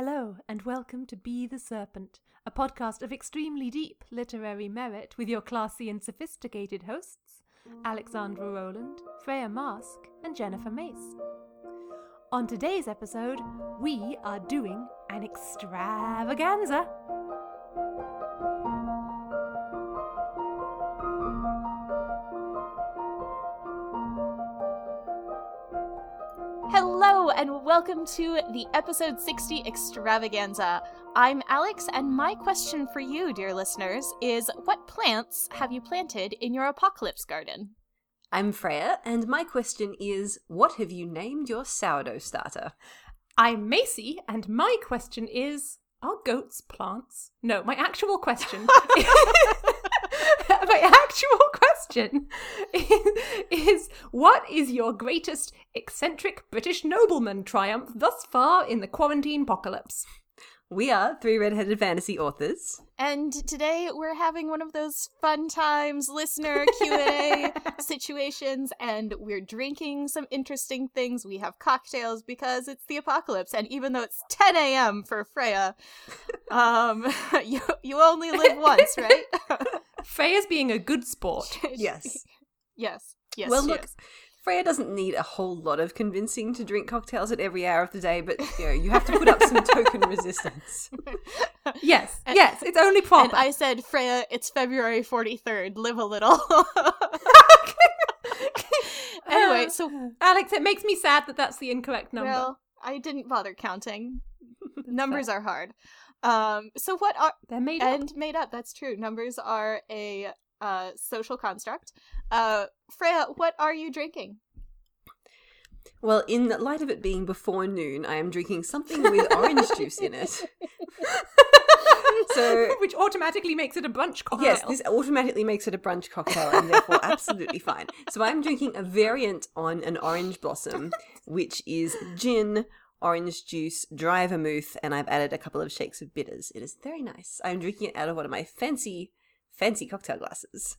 Hello, and welcome to Be the Serpent, a podcast of extremely deep literary merit with your classy and sophisticated hosts, Alexandra Rowland, Freya Marske, and Jennifer Mace. On today's episode, we are doing an extravaganza. Welcome to the episode 60 extravaganza. I'm Alex, and my question for you, dear listeners, is what plants have you planted in your apocalypse garden? I'm Freya, and my question is what have you named your sourdough starter? I'm Macy, and my question is Are goats plants? No, my actual question. my actual question is, is What is your greatest eccentric British nobleman triumph thus far in the quarantine apocalypse? We are three redheaded fantasy authors. And today we're having one of those fun times listener Q&A situations and we're drinking some interesting things. We have cocktails because it's the apocalypse and even though it's 10 a.m. for Freya, um you you only live once, right? Freya's being a good sport. Yes. yes. Yes. well, look, is. Freya doesn't need a whole lot of convincing to drink cocktails at every hour of the day, but you know, you have to put up some token resistance. Yes, yes, it's only proper. And I said, Freya, it's February 43rd. Live a little. anyway, so, Alex, it makes me sad that that's the incorrect number. well, I didn't bother counting. Numbers are hard. Um, so what are, They're made up. and made up, that's true. Numbers are a uh, social construct. Uh, Freya, what are you drinking? Well, in the light of it being before noon, I am drinking something with orange juice in it. So, Which automatically makes it a brunch cocktail. yes, this automatically makes it a brunch cocktail and therefore absolutely fine. So, I'm drinking a variant on an orange blossom, which is gin, orange juice, dry vermouth, and I've added a couple of shakes of bitters. It is very nice. I'm drinking it out of one of my fancy, fancy cocktail glasses.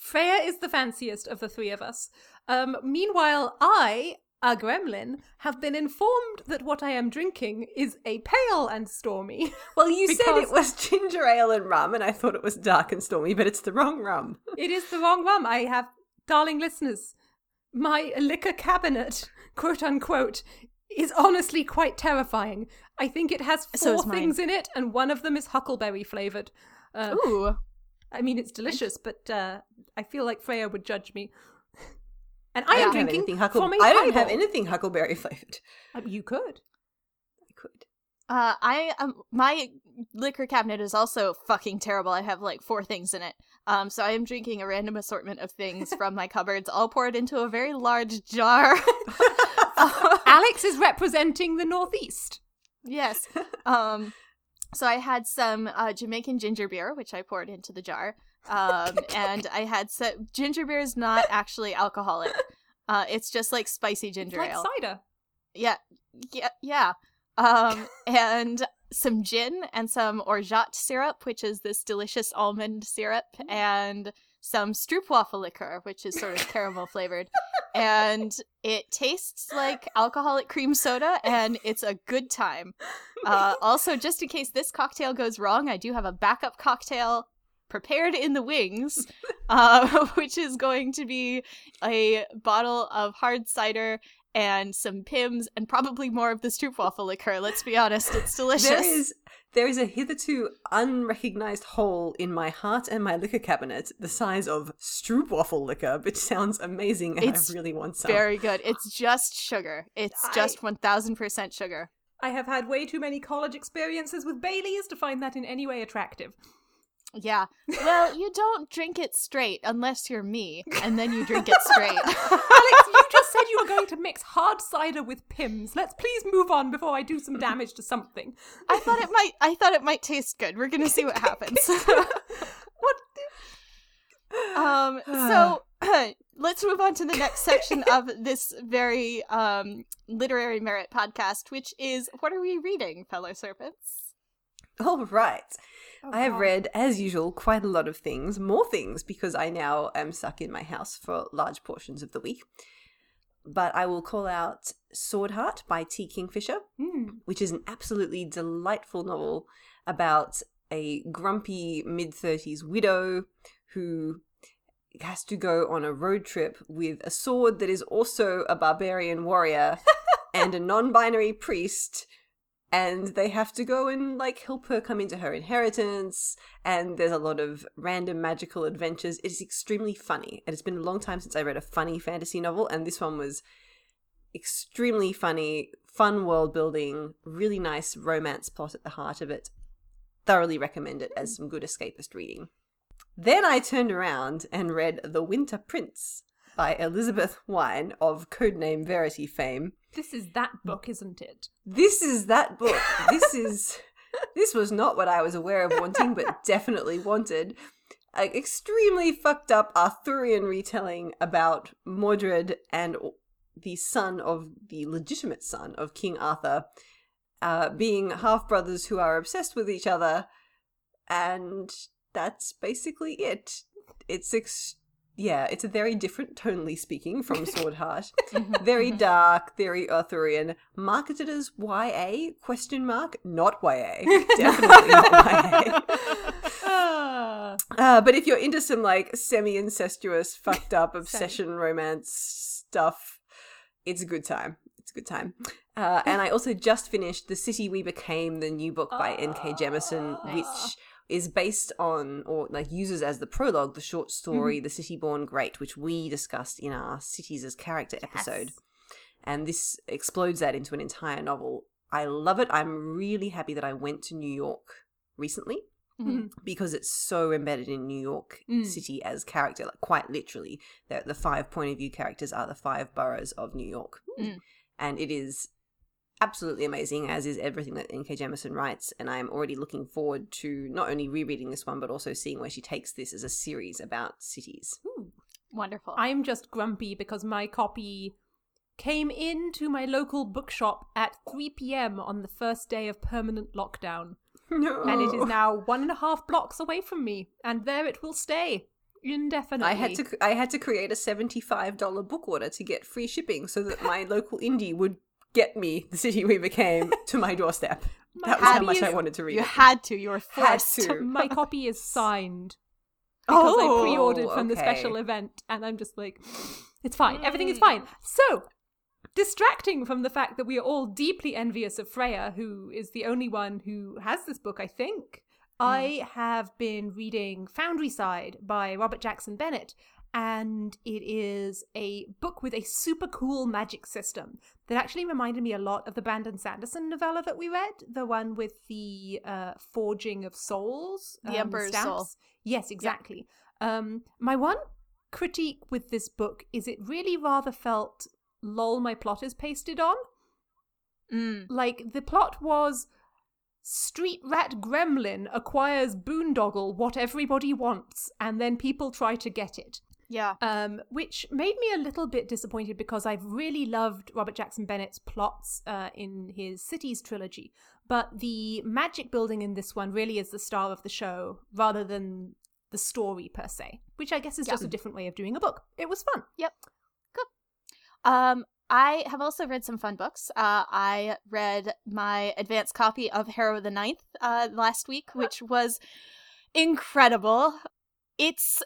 Freya is the fanciest of the three of us. Um, meanwhile, I, a gremlin, have been informed that what I am drinking is a pale and stormy. Well, you said it was ginger ale and rum, and I thought it was dark and stormy, but it's the wrong rum. it is the wrong rum. I have, darling listeners, my liquor cabinet, quote unquote, is honestly quite terrifying. I think it has So four mine. things in it, and one of them is huckleberry flavored. Uh, Ooh. I mean, it's delicious, but uh, I feel like Freya would judge me. And I I am drinking anything huckle- from a I don't have anything huckleberry flavored. Uh, You could. I could. Uh, I um, my liquor cabinet is also fucking terrible. I have like four things in it. Um, so I am drinking a random assortment of things from my cupboards, all poured into a very large jar. Alex is representing the Northeast. yes. Um, so I had some uh, Jamaican ginger beer, which I poured into the jar. Um, and I had some ginger beer is not actually alcoholic. Uh, it's just like spicy It's ginger like ale. cider. Yeah, yeah, yeah. Um, and some gin and some orgeat syrup, which is this delicious almond syrup, and some stroopwafel liqueur, which is sort of caramel flavored. And it tastes like alcoholic cream soda, and it's a good time. Uh, also, just in case this cocktail goes wrong, I do have a backup cocktail prepared in the wings, uh, which is going to be a bottle of hard cider and some Pimm's and probably more of the stroopwafel liqueur. Let's be honest, it's delicious. There is there is a hitherto unrecognized hole in my heart and my liquor cabinet the size of stroopwafel liquor, which sounds amazing and It's I really want some. very good. It's just sugar. It's I- just 1000% sugar. I have had way too many college experiences with Baileys to find that in any way attractive. Yeah. Well, you don't drink it straight unless you're me, and then you drink it straight. Alex, you just said you were going to mix hard cider with Pimm's. Let's please move on before I do some damage to something. I thought it might I thought it might taste good. We're going to see what happens. What? Um, so let's move on to the next section of this very um, literary merit podcast, which is what are we reading, fellow serpents? All right. Oh, I have read, as usual, quite a lot of things, more things because I now am stuck in my house for large portions of the week. but I will call out Swordheart by T. Kingfisher, Mm. which is an absolutely delightful novel about a grumpy mid 30s widow who has to go on a road trip with a sword that is also a barbarian warrior and a non binary priest. And they have to go and like help her come into her inheritance. And there's a lot of random magical adventures. It's extremely funny. And it's been a long time since I read a funny fantasy novel. And this one was extremely funny, fun world building, really nice romance plot at the heart of it. Thoroughly recommend it as some good escapist reading. Then I turned around and read The Winter Prince by Elizabeth Wein of Codename Verity fame. This is that book, isn't it? This is that book. This is this was not what I was aware of wanting, but definitely wanted. An extremely fucked up Arthurian retelling about Mordred and the son of the legitimate son of King Arthur, uh, being half brothers who are obsessed with each other, and that's basically it. It's ex- yeah, it's a very different tonally speaking from Swordheart. very dark, very Arthurian, marketed as YA question mark, not YA, definitely not YA. Uh, but if you're into some like semi-incestuous, fucked up obsession romance stuff, it's a good time. It's a good time. Uh, and I also just finished The City We Became, the new book by N.K. Jemisin, Ah. which is based on or like uses as the prologue the short story Mm-hmm. The City Born Great, which we discussed in our Cities as Character episode. And this explodes that into an entire novel. I love it. I'm really happy that I went to New York recently Mhm. because it's so embedded in New York Mm. City as character, like quite literally. The, the five point of view characters are the five boroughs of New York. Mm. And it is absolutely amazing, as is everything that N.K. Jemisin writes. And I'm already looking forward to not only rereading this one, but also seeing where she takes this as a series about cities. Ooh. Wonderful. I'm just grumpy because my copy came into my local bookshop at 3 p.m. on the first day of permanent lockdown. No. And it is now one and a half blocks away from me, and there it will stay indefinitely. I had to I had to create a seventy five dollar book order to get free shipping so that my local indie would get me the city we became to my doorstep. My that was how much I wanted to read. you had to. You were Had forced. to. My copy is signed because Oh, I pre-ordered from the special event, and I'm just like, it's fine. Everything is Mm. fine. So, distracting from the fact that we are all deeply envious of Freya, who is the only one who has this book, I think. I have been reading Foundryside by Robert Jackson Bennett, and it is a book with a super cool magic system that actually reminded me a lot of the Brandon Sanderson novella that we read, the one with the uh, forging of souls, The um, Emperor's Soul. stamps. Yes, exactly. Um, my one critique with this book is it really rather felt lol my plot is pasted on. Mm. Like the plot was street rat gremlin acquires boondoggle what everybody wants and then people try to get it. Yeah. Um, which made me a little bit disappointed because I've really loved Robert Jackson Bennett's plots uh, in his Cities trilogy. But the magic building in this one really is the star of the show rather than the story per se, which I guess is Yeah. just a different way of doing a book. It was fun. Yep. Cool. Um, I have also read some fun books. Uh, I read my advanced copy of Harrow the Ninth uh, last week, which was incredible. It's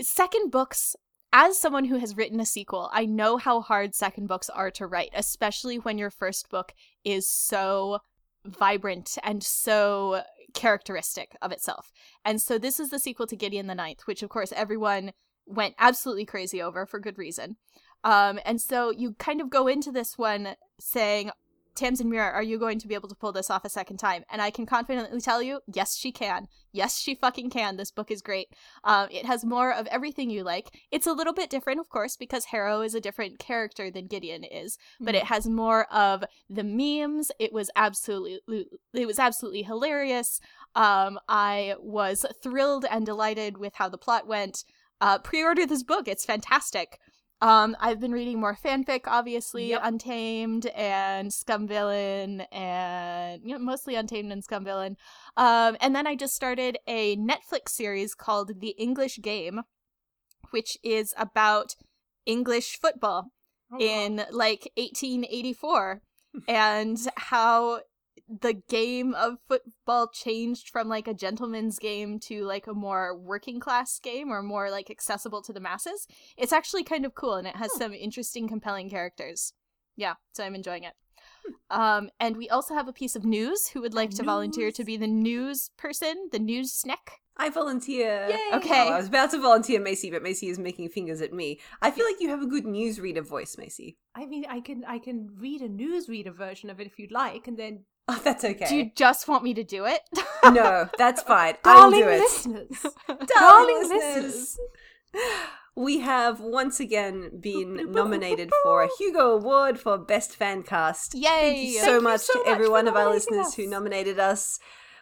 second books. As someone who has written a sequel, I know how hard second books are to write, especially when your first book is so vibrant and so characteristic of itself. And so this is the sequel to Gideon the Ninth, which of course everyone went absolutely crazy over for good reason. Um, and so you kind of go into this one saying, Tamsyn Muir, are you going to be able to pull this off a second time? And I can confidently tell you, yes, she can. Yes, she fucking can. This book is great. Um, it has more of everything you like. It's a little bit different, of course, because Harrow is a different character than Gideon is, but it has more of the memes. It was absolutely, it was absolutely hilarious. Um, I was thrilled and delighted with how the plot went. Uh, pre-order this book; it's fantastic. Um, I've been reading more fanfic, obviously, Yep. Untamed and Scumvillain, and you know, mostly Untamed and Scumvillain. Um, and then I just started a Netflix series called The English Game, which is about English football. Oh, in like 1884 and how the game of football changed from like a gentleman's game to like a more working class game or more like accessible to the masses. It's actually kind of cool and it has Hmm. some interesting, compelling characters. Yeah, so I'm enjoying it. Hmm. Um, and we also have a piece of news who would like to volunteer to be the news person, the news snack. I volunteer. Yay! Okay. Oh, I was about to volunteer Macy, but Macy is making fingers at me. I feel like you have a good newsreader voice, Macy. I mean, I can I can read a newsreader version of it if you'd like, and then Oh, that's okay. Do you just want me to do it? No, that's fine. I will darling do it. listeners, Darling darling listeners. We have once again been nominated for a Hugo Award for Best Fan Cast. Yay! Thank you so Thank you much to every one of our listeners who nominated us.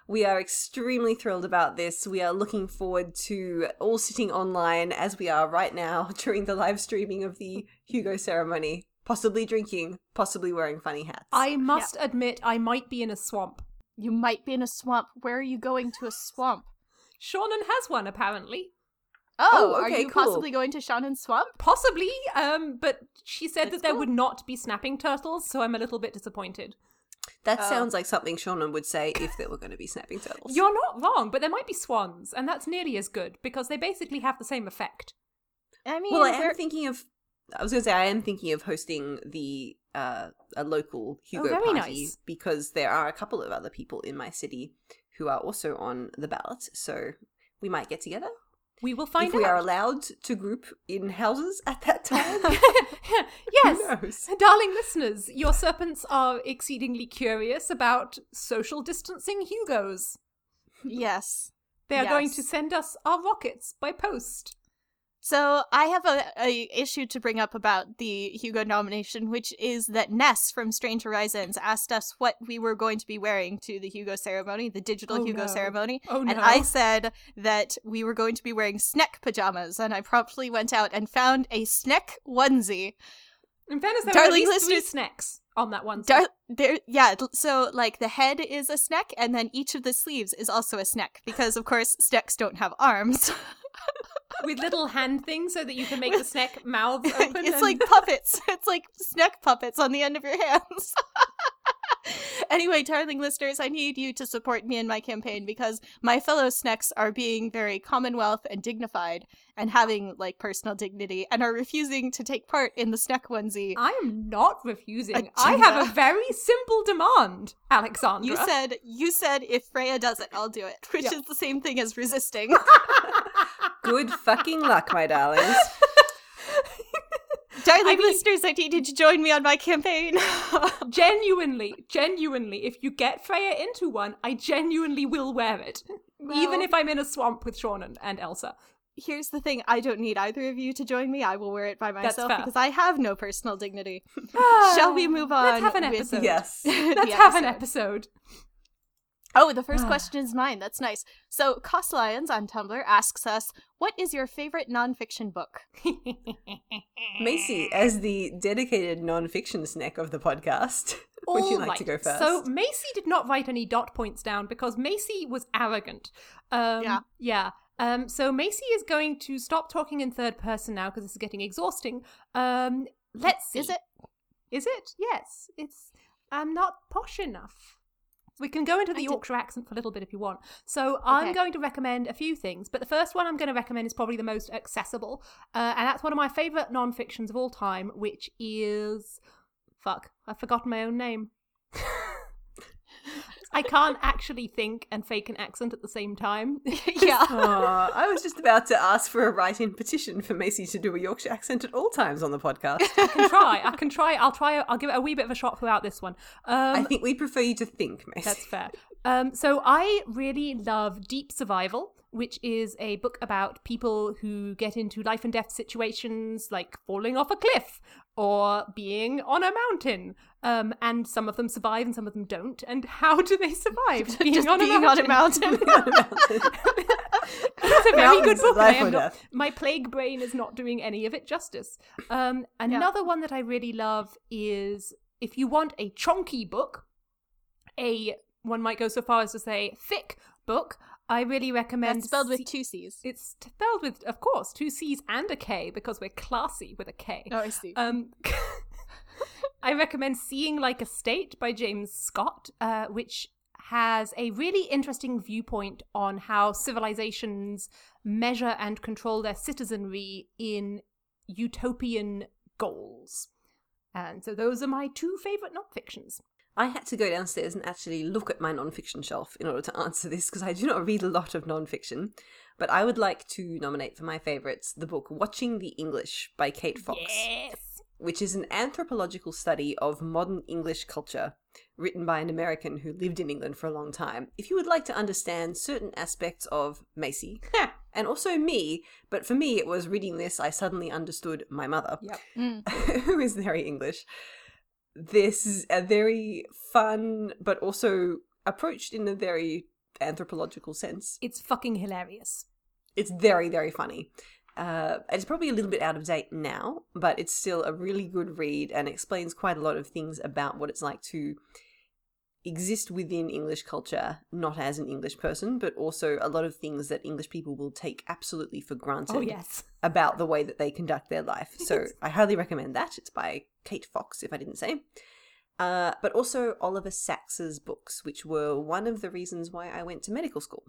We are extremely thrilled about this. We are looking forward to all sitting online as we are right now during the live streaming of the Hugo ceremony, possibly drinking, possibly wearing funny hats. I must admit I might be in a swamp. You might be in a swamp. Where are you going to a swamp? Shannon has one apparently. Oh, Oh, are okay, you cool. possibly going to Shannon's swamp? Possibly, um, but she said That's that there cool. would not be snapping turtles, so I'm a little bit disappointed. that Oh. sounds like something Shannon would say if there were going to be snapping turtles. You're not wrong, but there might be swans, and that's nearly as good because they basically have the same effect. I mean, Well, I am there- thinking of. I was going to say I am thinking of hosting the uh, a local Hugo very party nice. because there are a couple of other people in my city who are also on the ballot. So we might get together We will find if we are allowed to group in houses at that time. yes. Darling listeners, your serpents are exceedingly curious about social distancing Hugos. yes. They are going to send us our rockets by post. So I have a, a issue to bring up about the Hugo nomination, which is that Ness from Strange Horizons asked us what we were going to be wearing to the Hugo ceremony, the digital Oh, Hugo no. ceremony. Oh, And no. I said that we were going to be wearing Sneck pajamas, and I promptly went out and found a Sneck onesie. In fairness, there are at Darling least snacks on that one. Dar- there, yeah. So like the head is a Sneck, and then each of the sleeves is also a Sneck because, of course, Snecks don't have arms. with little hand things so that you can make the snack mouths open. it's and- like puppets. It's like snack puppets on the end of your hands. anyway, darling listeners, I need you to support me in my campaign because my fellow snacks are being very commonwealth and dignified and having like personal dignity and are refusing to take part in the snack onesie. I am not refusing. I have a very simple demand, Alexandra. You said you said if Freya does it, I'll do it, which Yeah. is the same thing as resisting. Good fucking luck, my darlings. mean- listeners, I need you to join me on my campaign. genuinely, genuinely, if you get Freya into one, I genuinely will wear it. Even if I'm in a swamp with Sean and, and Elsa. Here's the thing: I don't need either of you to join me. I will wear it by myself because I have no personal dignity. Shall we move on? Let's have an with episode. yes. the Let's have an episode? Episode. Oh, the first Ah. question is mine. That's nice. So, Cost Lions on Tumblr asks us, "What is your favorite nonfiction book?" Macy, as the dedicated non-fiction snack of the podcast, would you like right. to go first? So Macy did not write any dot points down because Macy was arrogant. Um, Yeah. Yeah. Um, so Macy is going to stop talking in third person now because this is getting exhausting. Um, let's see. Is it? Is it? Yes. It's. I'm not posh enough. We can go into the Yorkshire accent for a little bit if you want. So I'm going to recommend a few things, but the first one I'm going to recommend is probably the most accessible, uh, and that's one of my favourite non-fictions of all time, which is fuck. I've forgotten my own name. I can't actually think and fake an accent at the same time. yeah. Aw, I was just about to ask for a write-in petition for Macy to do a Yorkshire accent at all times on the podcast. I can try. I can try. I'll try. I'll give it a wee bit of a shot throughout this one. Um, I think we prefer you to think, Macy. That's fair. Um, so I really love Deep Survival, which is a book about people who get into life and death situations, like falling off a cliff or being on a mountain. Um, and some of them survive and some of them don't. And how do they survive? Being on a being on a mountain. it's a very good book. life am or not- my plague brain is not doing any of it justice. Um, another one that I really love is if you want a chonky book, a one might go so far as to say thick book. I really recommend. That's spelled C- with two C's. It's spelled with, of course, two C's and a K because we're classy with a K. Oh, I see. Um, I recommend Seeing Like a State by James Scott, uh, which has a really interesting viewpoint on how civilizations measure and control their citizenry in utopian goals. And so those are my two favorite nonfictions. I had to go downstairs and actually look at my nonfiction shelf in order to answer this because I do not read a lot of nonfiction. But I would like to nominate for my favorites the book Watching the English by Kate Fox, Yes. which is an anthropological study of modern English culture written by an American who lived in England for a long time. If you would like to understand certain aspects of Macy and also me, but for me it was reading this I suddenly understood my mother Yep. Mm. who is very English. This is a very fun, but also approached in a very anthropological sense. It's fucking hilarious. It's very, very funny. Uh, it's probably a little bit out of date now, but it's still a really good read and explains quite a lot of things about what it's like to exist within English culture, not as an English person, but also a lot of things that English people will take absolutely for granted Oh, yes. about the way that they conduct their life. So I highly recommend that. It's by Kate Fox, if I didn't say. Uh, but also Oliver Sacks's books, which were one of the reasons why I went to medical school.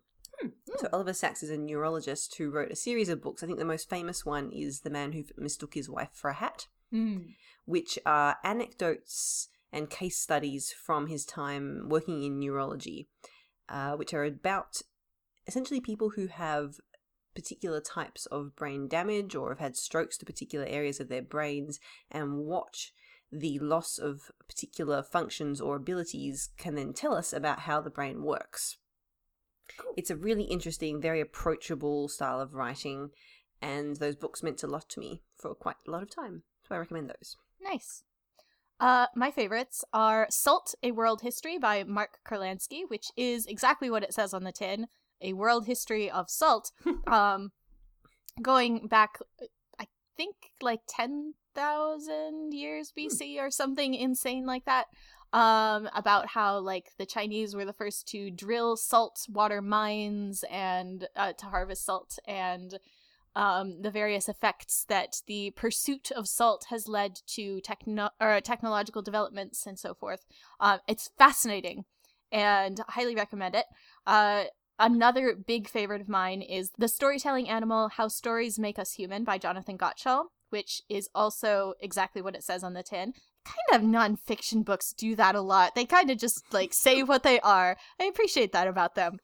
So Oliver Sacks is a neurologist who wrote a series of books. I think the most famous one is The Man Who Mistook His Wife for a Hat, Mm. which are anecdotes and case studies from his time working in neurology, uh, which are about essentially people who have particular types of brain damage or have had strokes to particular areas of their brains and watch the loss of particular functions or abilities can then tell us about how the brain works. It's a really interesting, very approachable style of writing, and those books meant a lot to me for quite a lot of time. So I recommend those. Nice. Uh, my favorites are Salt, A World History by Mark Kurlansky, which is exactly what it says on the tin a world history of salt. um, going back, I think, like 10,000 years BC or something insane like that. Um, about how like the Chinese were the first to drill salt water mines and uh, to harvest salt and um, the various effects that the pursuit of salt has led to techno- or technological developments and so forth. Um, it's fascinating and I highly recommend it. Uh, another big favorite of mine is The Storytelling Animal How Stories Make Us Human by Jonathan Gottschall, which is also exactly what it says on the tin. Kind of nonfiction books do that a lot. They kind of just like say what they are. I appreciate that about them.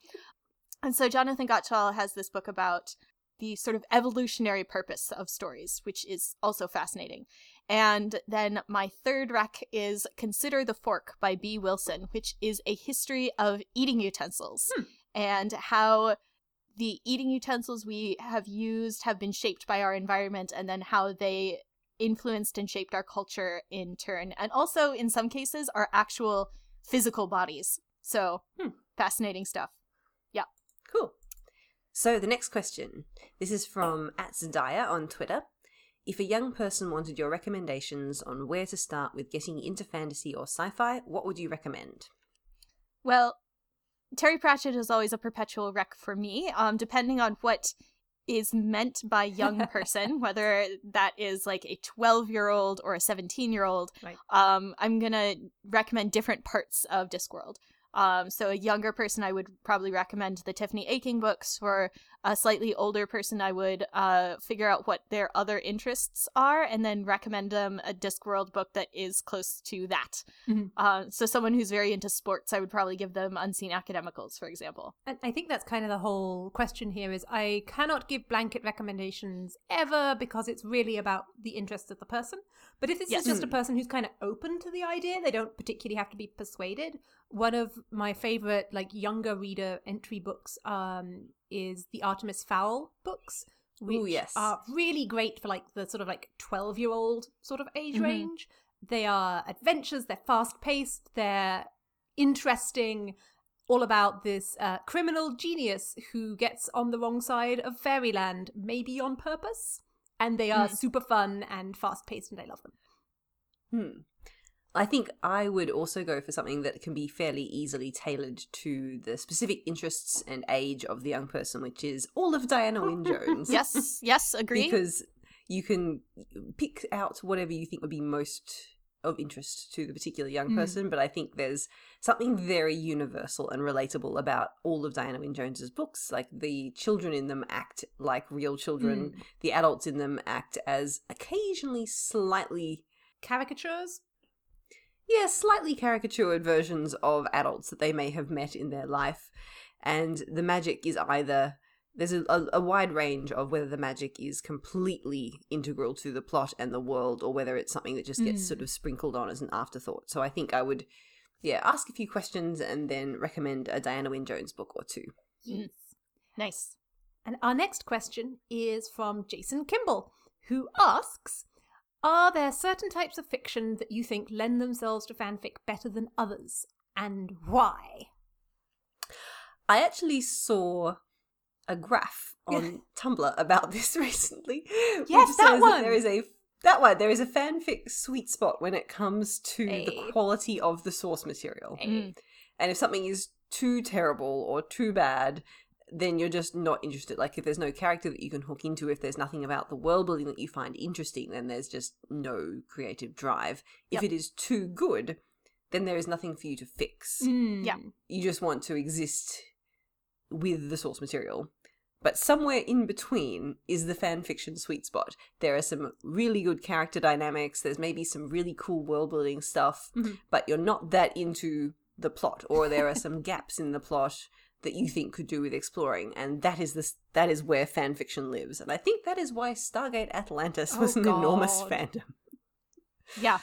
And so Jonathan Gottschall has this book about the sort of evolutionary purpose of stories, which is also fascinating. And then my third rec is Consider the Fork by Bee Wilson, which is a history of eating utensils hmm. And how the eating utensils we have used have been shaped by our environment and then how they influenced and shaped our culture in turn. And also, in some cases, our actual physical bodies. So, Hmm. fascinating stuff. Yeah. Cool. So the next question. This is from at Zadaya on Twitter. If a young person wanted your recommendations on where to start with getting into fantasy or sci-fi, what would you recommend? Well, Terry Pratchett is always a perpetual wreck for me, um, depending on what is meant by young person, whether that is like a 12 year old or a 17 year old. Right. Um, I'm gonna recommend different parts of Discworld. Um, so a younger person, I would probably recommend the Tiffany Aching books. For a slightly older person, I would uh, figure out what their other interests are and then recommend them a Discworld book that is close to that. Mhm. Uh, so someone who's very into sports, I would probably give them Unseen Academicals, for example. And I think that's kind of the whole question here is I cannot give blanket recommendations ever because it's really about the interests of the person. But if this Yes. is just a person who's kind of open to the idea, they don't particularly have to be persuaded. One of my favorite like younger reader entry books um is the Artemis Fowl books. Which yes. are really great for like the sort of like 12 year old sort of age Mhm. range. They are adventures, they're fast paced, they're interesting, all about this uh, criminal genius who gets on the wrong side of fairyland, maybe on purpose. And they are Mm. super fun and fast paced, and I love them. Hmm. I think I would also go for something that can be fairly easily tailored to the specific interests and age of the young person, which is all of Diana Wynne Jones. Yes, yes, agree. Because you can pick out whatever you think would be most of interest to the particular young Mm. person, but I think there's something very universal and relatable about all of Diana Wynne Jones's books. Like the children in them act like real children, the adults in them act as occasionally slightly Caricatures? Yeah, slightly caricatured versions of adults that they may have met in their life. And the magic is either there's a, a, wide range of whether the magic is completely integral to the plot and the world, or whether it's something that just gets Mm. sort of sprinkled on as an afterthought. So I think I would, yeah, ask a few questions and then recommend a Diana Wynne Jones book or two. Yes. Nice. And our next question is from Jason Kimball, who asks Are there certain types of fiction that you think lend themselves to fanfic better than others? And why? I actually saw a graph on Tumblr about this recently. Yes, that one. there is a that one. There is a fanfic sweet spot when it comes to Hey. the quality of the source material. And if something is too terrible or too bad, then you're just not interested. Like if there's no character that you can hook into, if there's nothing about the world building that you find interesting, then there's just no creative drive. If it is too good, then there is nothing for you to fix Mm. Yeah. you just want to exist with the source material. But somewhere in between is the fan fiction sweet spot. There are some really good character dynamics, there's maybe some really cool world building stuff, Mhm. but you're not that into the plot, or there are some gaps in the plot that you think could do with exploring, and that is this that is where fan fiction lives. And I think that is why Stargate Atlantis was Oh, an enormous fandom. Yeah.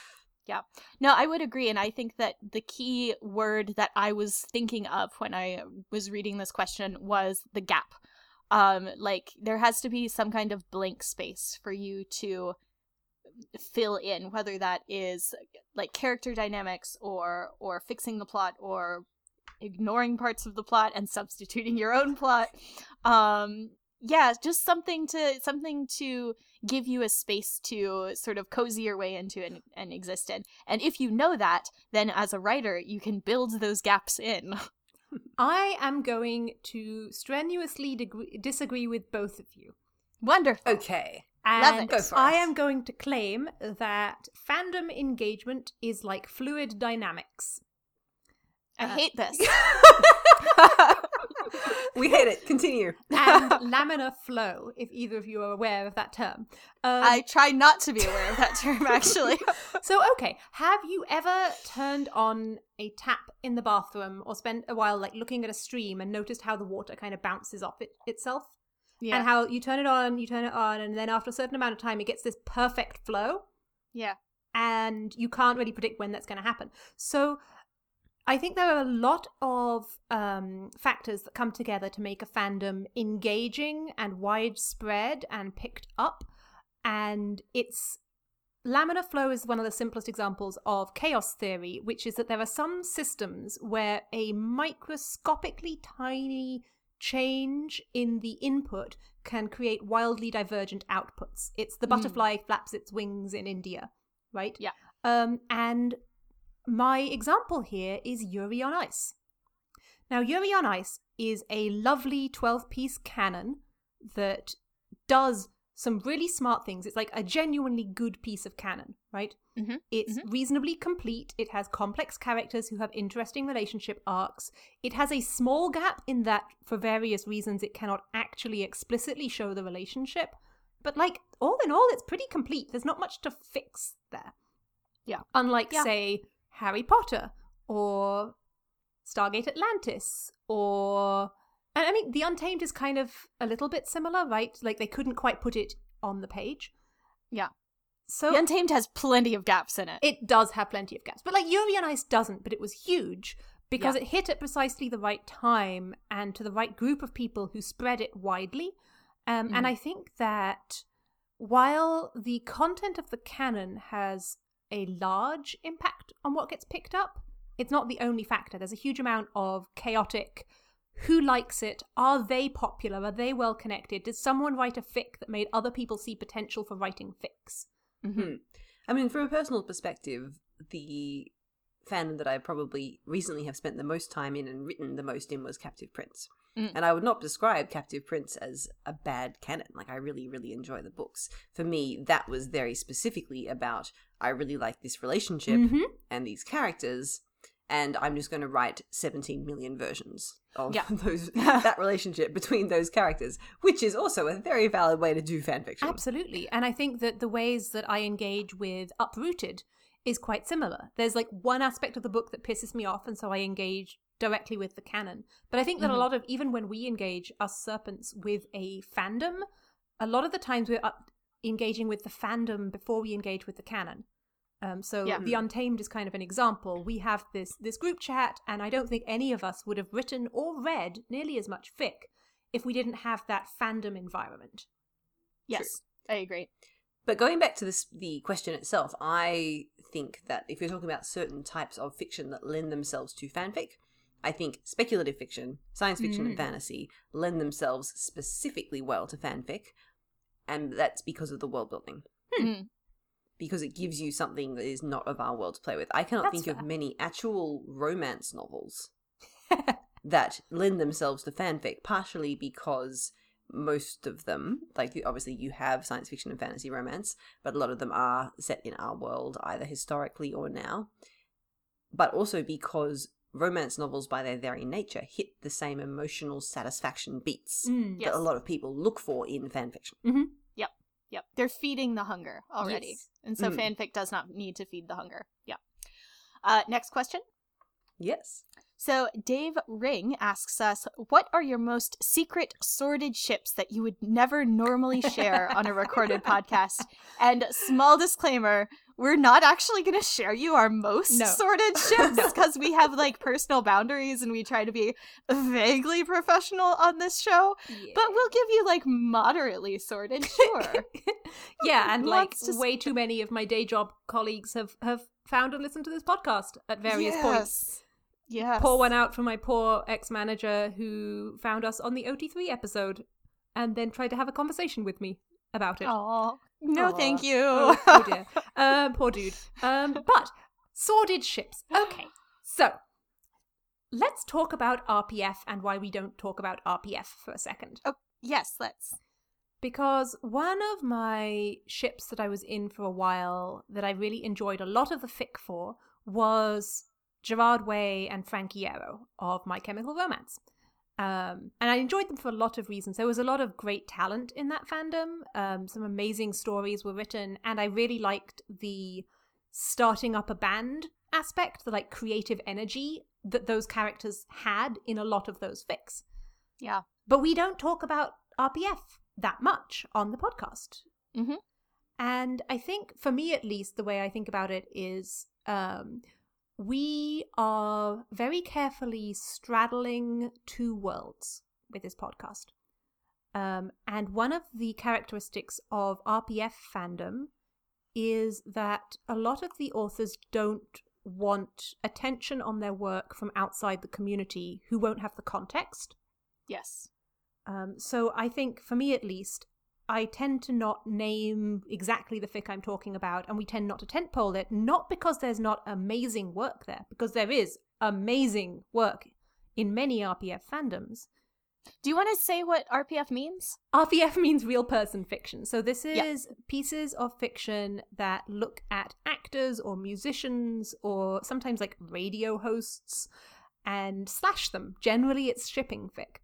Yeah. No, I would agree. And I think that the key word that I was thinking of when I was reading this question was the gap. Um, like there has to be some kind of blank space for you to fill in, whether that is like character dynamics or or fixing the plot or ignoring parts of the plot and substituting your own plot. Um yeah, just something to something to give you a space to sort of cozy your way into and, and exist in. And if you know that, then as a writer, you can build those gaps in. I am going to strenuously degree- disagree with both of you. Wonderful. Okay. And it. I am going to claim that fandom engagement is like fluid dynamics. I Uh, hate this. We hate it. Continue. and laminar flow, if either of you are aware of that term. Um, I try not to be aware of that term, actually. So, okay, have you ever turned on a tap in the bathroom or spent a while like looking at a stream and noticed how the water kind of bounces off it itself? yeah. And how you turn it on, you turn it on, and then after a certain amount of time, it gets this perfect flow, yeah. and you can't really predict when that's going to happen. So, I think there are a lot of um, factors that come together to make a fandom engaging and widespread and picked up. And it's laminar flow is one of the simplest examples of chaos theory, which is that there are some systems where a microscopically tiny change in the input can create wildly divergent outputs. It's the Mm. butterfly flaps its wings in India, right? Yeah. Um, and my example here is Yuri on Ice. Now, Yuri on Ice is a lovely 12 piece canon that does some really smart things. It's like a genuinely good piece of canon, right? Mhm, It's reasonably complete. It has complex characters who have interesting relationship arcs. It has a small gap in that, for various reasons, it cannot actually explicitly show the relationship. But, like, all in all, it's pretty complete. There's not much to fix there. Yeah. Unlike, Yeah. say, Harry Potter or Stargate Atlantis or. And I mean, The Untamed is kind of a little bit similar, right? Like, they couldn't quite put it on the page. Yeah. So The Untamed has plenty of gaps in it. it does have plenty of gaps. But like Yuri on Ice doesn't, but it was huge because Yeah. it hit at precisely the right time and to the right group of people who spread it widely. Um, And Mhm. I think that while the content of the canon has a large impact on what gets picked up, it's not the only factor. There's a huge amount of chaotic. Who likes it? Are they popular? Are they well connected? Did someone write a fic that made other people see potential for writing fics? Mhm. I mean, from a personal perspective, the fandom that I probably recently have spent the most time in and written the most in was Captive Prince. Mm. And I would not describe Captive Prince as a bad canon. Like, I really, really enjoy the books. For me, that was very specifically about I really like this relationship Mhm. and these characters, and I'm just going to write 17 million versions of Yeah. those that relationship between those characters, which is also a very valid way to do fanfiction. Absolutely. And I think that the ways that I engage with Uprooted is quite similar. There's like one aspect of the book that pisses me off, and so I engage directly with the canon. But I think that Mhm. a lot of, even when we engage us serpents with a fandom, a lot of the times we're up engaging with the fandom before we engage with the canon. Um, so Yeah. the Untamed is kind of an example. We have this this group chat, and I don't think any of us would have written or read nearly as much fic if we didn't have that fandom environment. Yes, I agree. But going back to this, the question itself, I think that if you're talking about certain types of fiction that lend themselves to fanfic, I think speculative fiction, science fiction, and Mm. fantasy lend themselves specifically well to fanfic, and that's because of the world building. Mm. Because it gives you something that is not of our world to play with. I cannot That's think fair. of many actual romance novels that lend themselves to fanfic, partially because most of them, like obviously you have science fiction and fantasy romance, but a lot of them are set in our world, either historically or now. But also because romance novels, by their very nature, hit the same emotional satisfaction beats Mm. Yes. that a lot of people look for in fanfiction. Yep, Yep. they're feeding the hunger already, Yes. and so Mm. fanfic does not need to feed the hunger. Yeah. Uh, next question. Yes. So Dave Ring asks us, "What are your most secret sordid ships that you would never normally share on a recorded podcast?" And small disclaimer: We're not actually going to share you our most No. sordid ships because we have like personal boundaries and we try to be vaguely professional on this show. But we'll give you like moderately sorted, sure. yeah, and like to way too many of my day job colleagues have have found and listened to this podcast at various points. Yes. Pour one out for my poor ex manager who found us on the OT3 episode and then tried to have a conversation with me about it. Oh no, Aw. thank you. Oh, oh dear. Um, poor dude. Um, but sordid ships. Okay, so let's talk about RPF and why we don't talk about RPF for a second. Oh, yes, let's. because one of my ships that I was in for a while that I really enjoyed a lot of the fic for was Gerard Way and Frank Iero of My Chemical Romance. Um, and I enjoyed them for a lot of reasons. There was a lot of great talent in that fandom. Um, some amazing stories were written, and I really liked the starting up a band aspect, the like creative energy that those characters had in a lot of those fics. Yeah. But we don't talk about RPF that much on the podcast. Mhm. And I think, for me at least, the way I think about it is um, we are very carefully straddling two worlds with this podcast. Um, and one of the characteristics of RPF fandom is that a lot of the authors don't want attention on their work from outside the community who won't have the context. Yes. Um, so I think, for me at least, I tend to not name exactly the fic I'm talking about, and we tend not to tentpole it, not because there's not amazing work there, because there is amazing work in many RPF fandoms. Do you want to say what RPF means? RPF means real person fiction. So this Yeah. is pieces of fiction that look at actors or musicians or sometimes like radio hosts and slash them. Generally, it's shipping fic.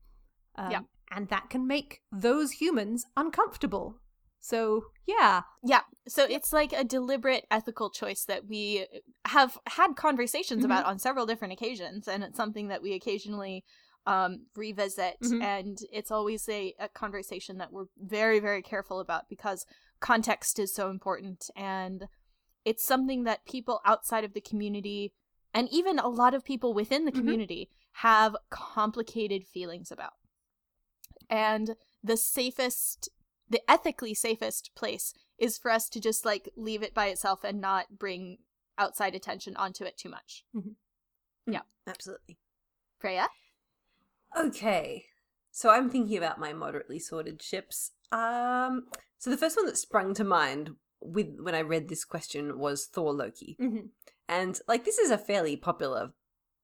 Um, Yeah. And that can make those humans uncomfortable. So, yeah. Yeah. So it's like a deliberate ethical choice that we have had conversations about on several different occasions. And it's something that we occasionally um, revisit. Mhm. And it's always a, a conversation that we're very, very careful about because context is so important. And it's something that people outside of the community and even a lot of people within the Mhm. community have complicated feelings about. And the safest the ethically safest place is for us to just like leave it by itself and not bring outside attention onto it too much. Yeah. Absolutely. Freya? Okay. So I'm thinking about my moderately sorted ships. Um so the first one that sprung to mind with when I read this question was Thor Loki. Mhm. And like this is a fairly popular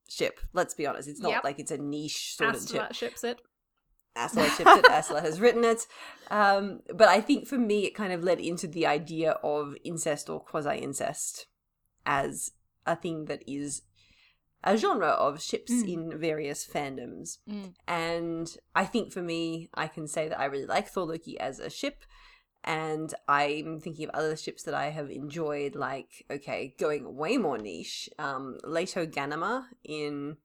ship. Let's be honest. It's not Yep. like it's a niche sort of ship. Astolat ships it. Ursula ships it. Ursula has written it. Um, but I think for me, it kind of led into the idea of incest or quasi incest as a thing that is a genre of ships Mm. in various fandoms. Mm. And I think for me, I can say that I really like Thor Loki as a ship. And I'm thinking of other ships that I have enjoyed, like, okay, going way more niche, um, Leto Ganama in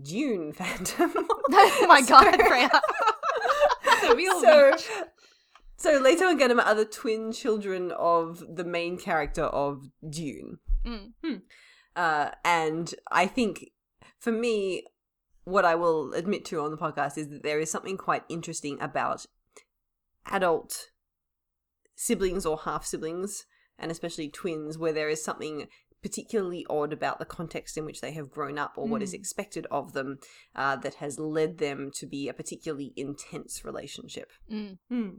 Dune fandom. oh my god, So- Freya. a real so, reach. so Leto and Ghanima are the twin children of the main character of Dune. Mm. Uh, and I think for me, what I will admit to on the podcast is that there is something quite interesting about adult siblings or half siblings, and especially twins, where there is something particularly odd about the context in which they have grown up or what is Mm. expected of them uh, that has led them to be a particularly intense relationship. Mm. Hmm.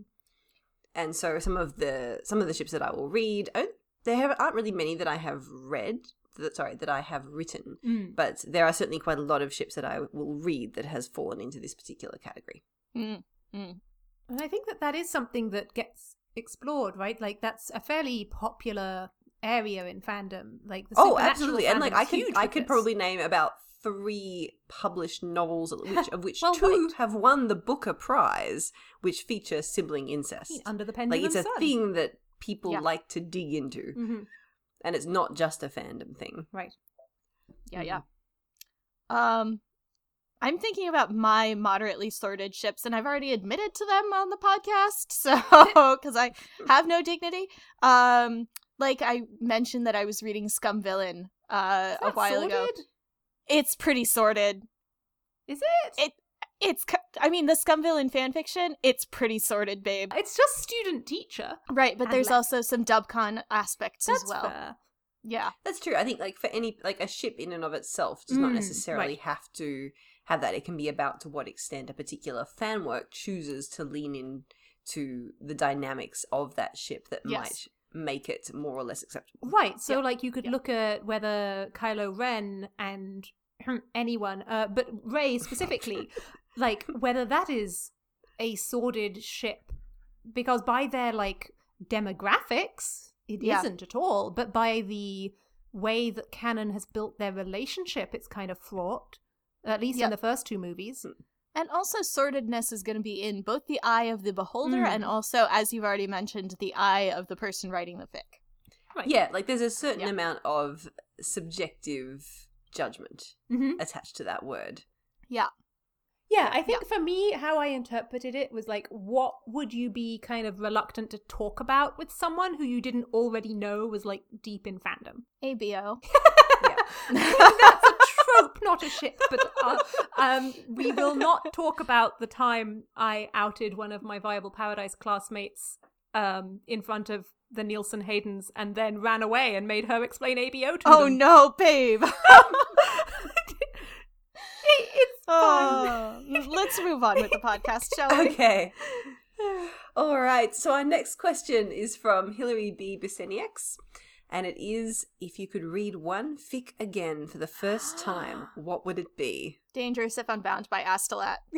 And so some of the some of the ships that I will read, oh, there aren't really many that I have read. That, sorry, that I have written Mm. but there are certainly quite a lot of ships that I will read that has fallen into this particular category. Mm. Mm. And I think that that is something that gets explored, right? Like that's a fairly popular area in fandom. Like the Oh, absolutely, and like I could I could probably name about three published novels, which of which Well, two have won the Booker Prize, which feature sibling incest. under the Like it's a sun. thing that people Yeah. like to dig into, Mhm. and it's not just a fandom thing. Right. Yeah, yeah. Um, I'm thinking about my moderately sorted ships, and I've already admitted to them on the podcast, so because I have no dignity. Um, like I mentioned that I was reading Scum Villain uh, a while ago. It's pretty sorted. Is it? It- It's, I mean, the Scum Villain fan fiction. It's pretty sorted, babe. It's just student teacher. Right, but there's less. also some dubcon aspects That's as well. fair. Yeah, That's true. I think like for any like a ship in and of itself does not Mm, necessarily right. have to have that. It can be about to what extent a particular fan work chooses to lean in to the dynamics of that ship that Yes. might make it more or less acceptable. Right. So, Yeah. like, you could Yeah. look at whether Kylo Ren and anyone, uh, but Rey specifically, like, whether that is a sordid ship, because by their like demographics, it Yeah. not at all. But by the way that canon has built their relationship, it's kind of fraught. At least in the first two movies. And also, sordidness is going to be in both the eye of the beholder Mm. and also, as you've already mentioned, the eye of the person writing the fic. Right. Yeah, like there's a certain Yeah. amount of subjective judgment hmm attached to that word. Yeah. Yeah, I think for me, how I interpreted it was like, what would you be kind of reluctant to talk about with someone who you didn't already know was like deep in fandom? ABO. Yeah. Not a ship. But uh, um, we will not talk about the time I outed one of my Viable Paradise classmates um, in front of the Nielsen Haydens and then ran away and made her explain ABO to Oh them. no, babe. It- it's fine. Oh, let's move on with the podcast, shall we? Okay. All right. So our next question is from Hilary B. Biseniacs. And it is if you could read one fic again for the first time, what would it be? Dangerous if unbound by Astolat.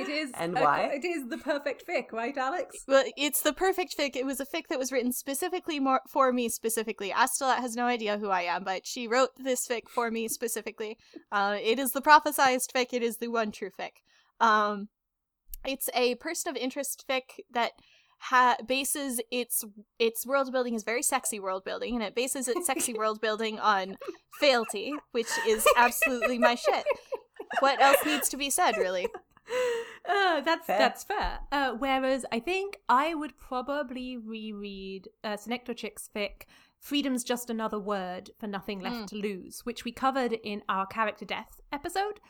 It is. And a- why? it is the perfect fic, right, Alex? well, it's the perfect fic. It was a fic that was written specifically more for me specifically. Astolat has no idea who I am, but she wrote this fic for me specifically. Uh, it is the prophesized fic. It is the one true fic. Um, it's a person of interest fic that ha- bases its its world building is very sexy world building, and it bases its sexy world building on fealty, which is absolutely my shit. What else needs to be said, really? Uh, that's Fair. that's fair. Uh, whereas I think I would probably reread uh, Synecdochic's fic, "Freedom's Just Another Word for Nothing Left Mm. to Lose," which we covered in our character death episode,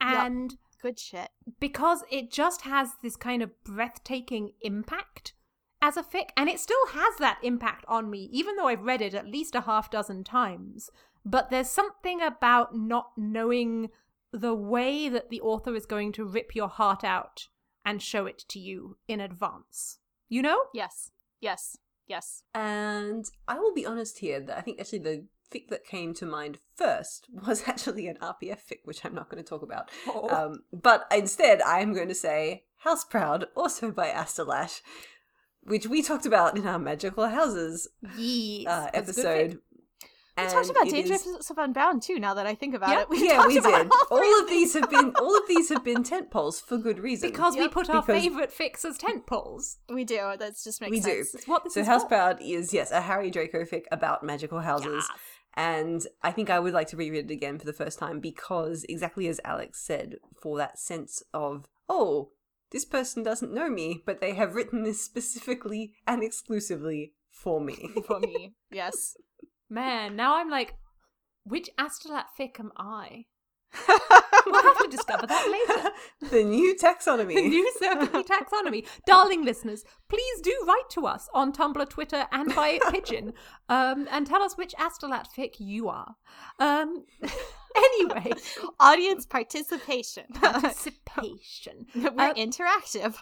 Yep. and Good shit. because it just has this kind of breathtaking impact as a fic, and it still has that impact on me, even though I've read it at least a half dozen times. But there's something about not knowing the way that the author is going to rip your heart out and show it to you in advance. You know? Yes. Yes. Yes. And I will be honest here that I think actually the fic that came to mind first was actually an RPF fic, which I'm not going to talk about. Oh. Um, but instead, I am going to say House Proud, also by Astolat, which we talked about in our Magical Houses Yes. uh, that's a good episode. we And talked about Dangerous is- of Unbound too. Now that I think about Yeah. it, we yeah, we did. All, All of these have been all of these have been tent poles for good reason. because we Yep, put our because- favourite fix as tent poles. We do. That just makes We do. It's what this so is House. Proud is yes a Harry Draco fic about magical houses. Yes. And I think I would like to reread it again for the first time because, exactly as Alex said, for that sense of, oh, this person doesn't know me, but they have written this specifically and exclusively for me. For me, yes. Man, now I'm like, which Astolat fic am I? We'll have to discover that later. the new taxonomy. The new Serpently taxonomy. Darling listeners, please do write to us on Tumblr, Twitter, and by pigeon, um, and tell us which Astolat fic you are. Um, anyway, Audience participation. participation. We're Uh, interactive.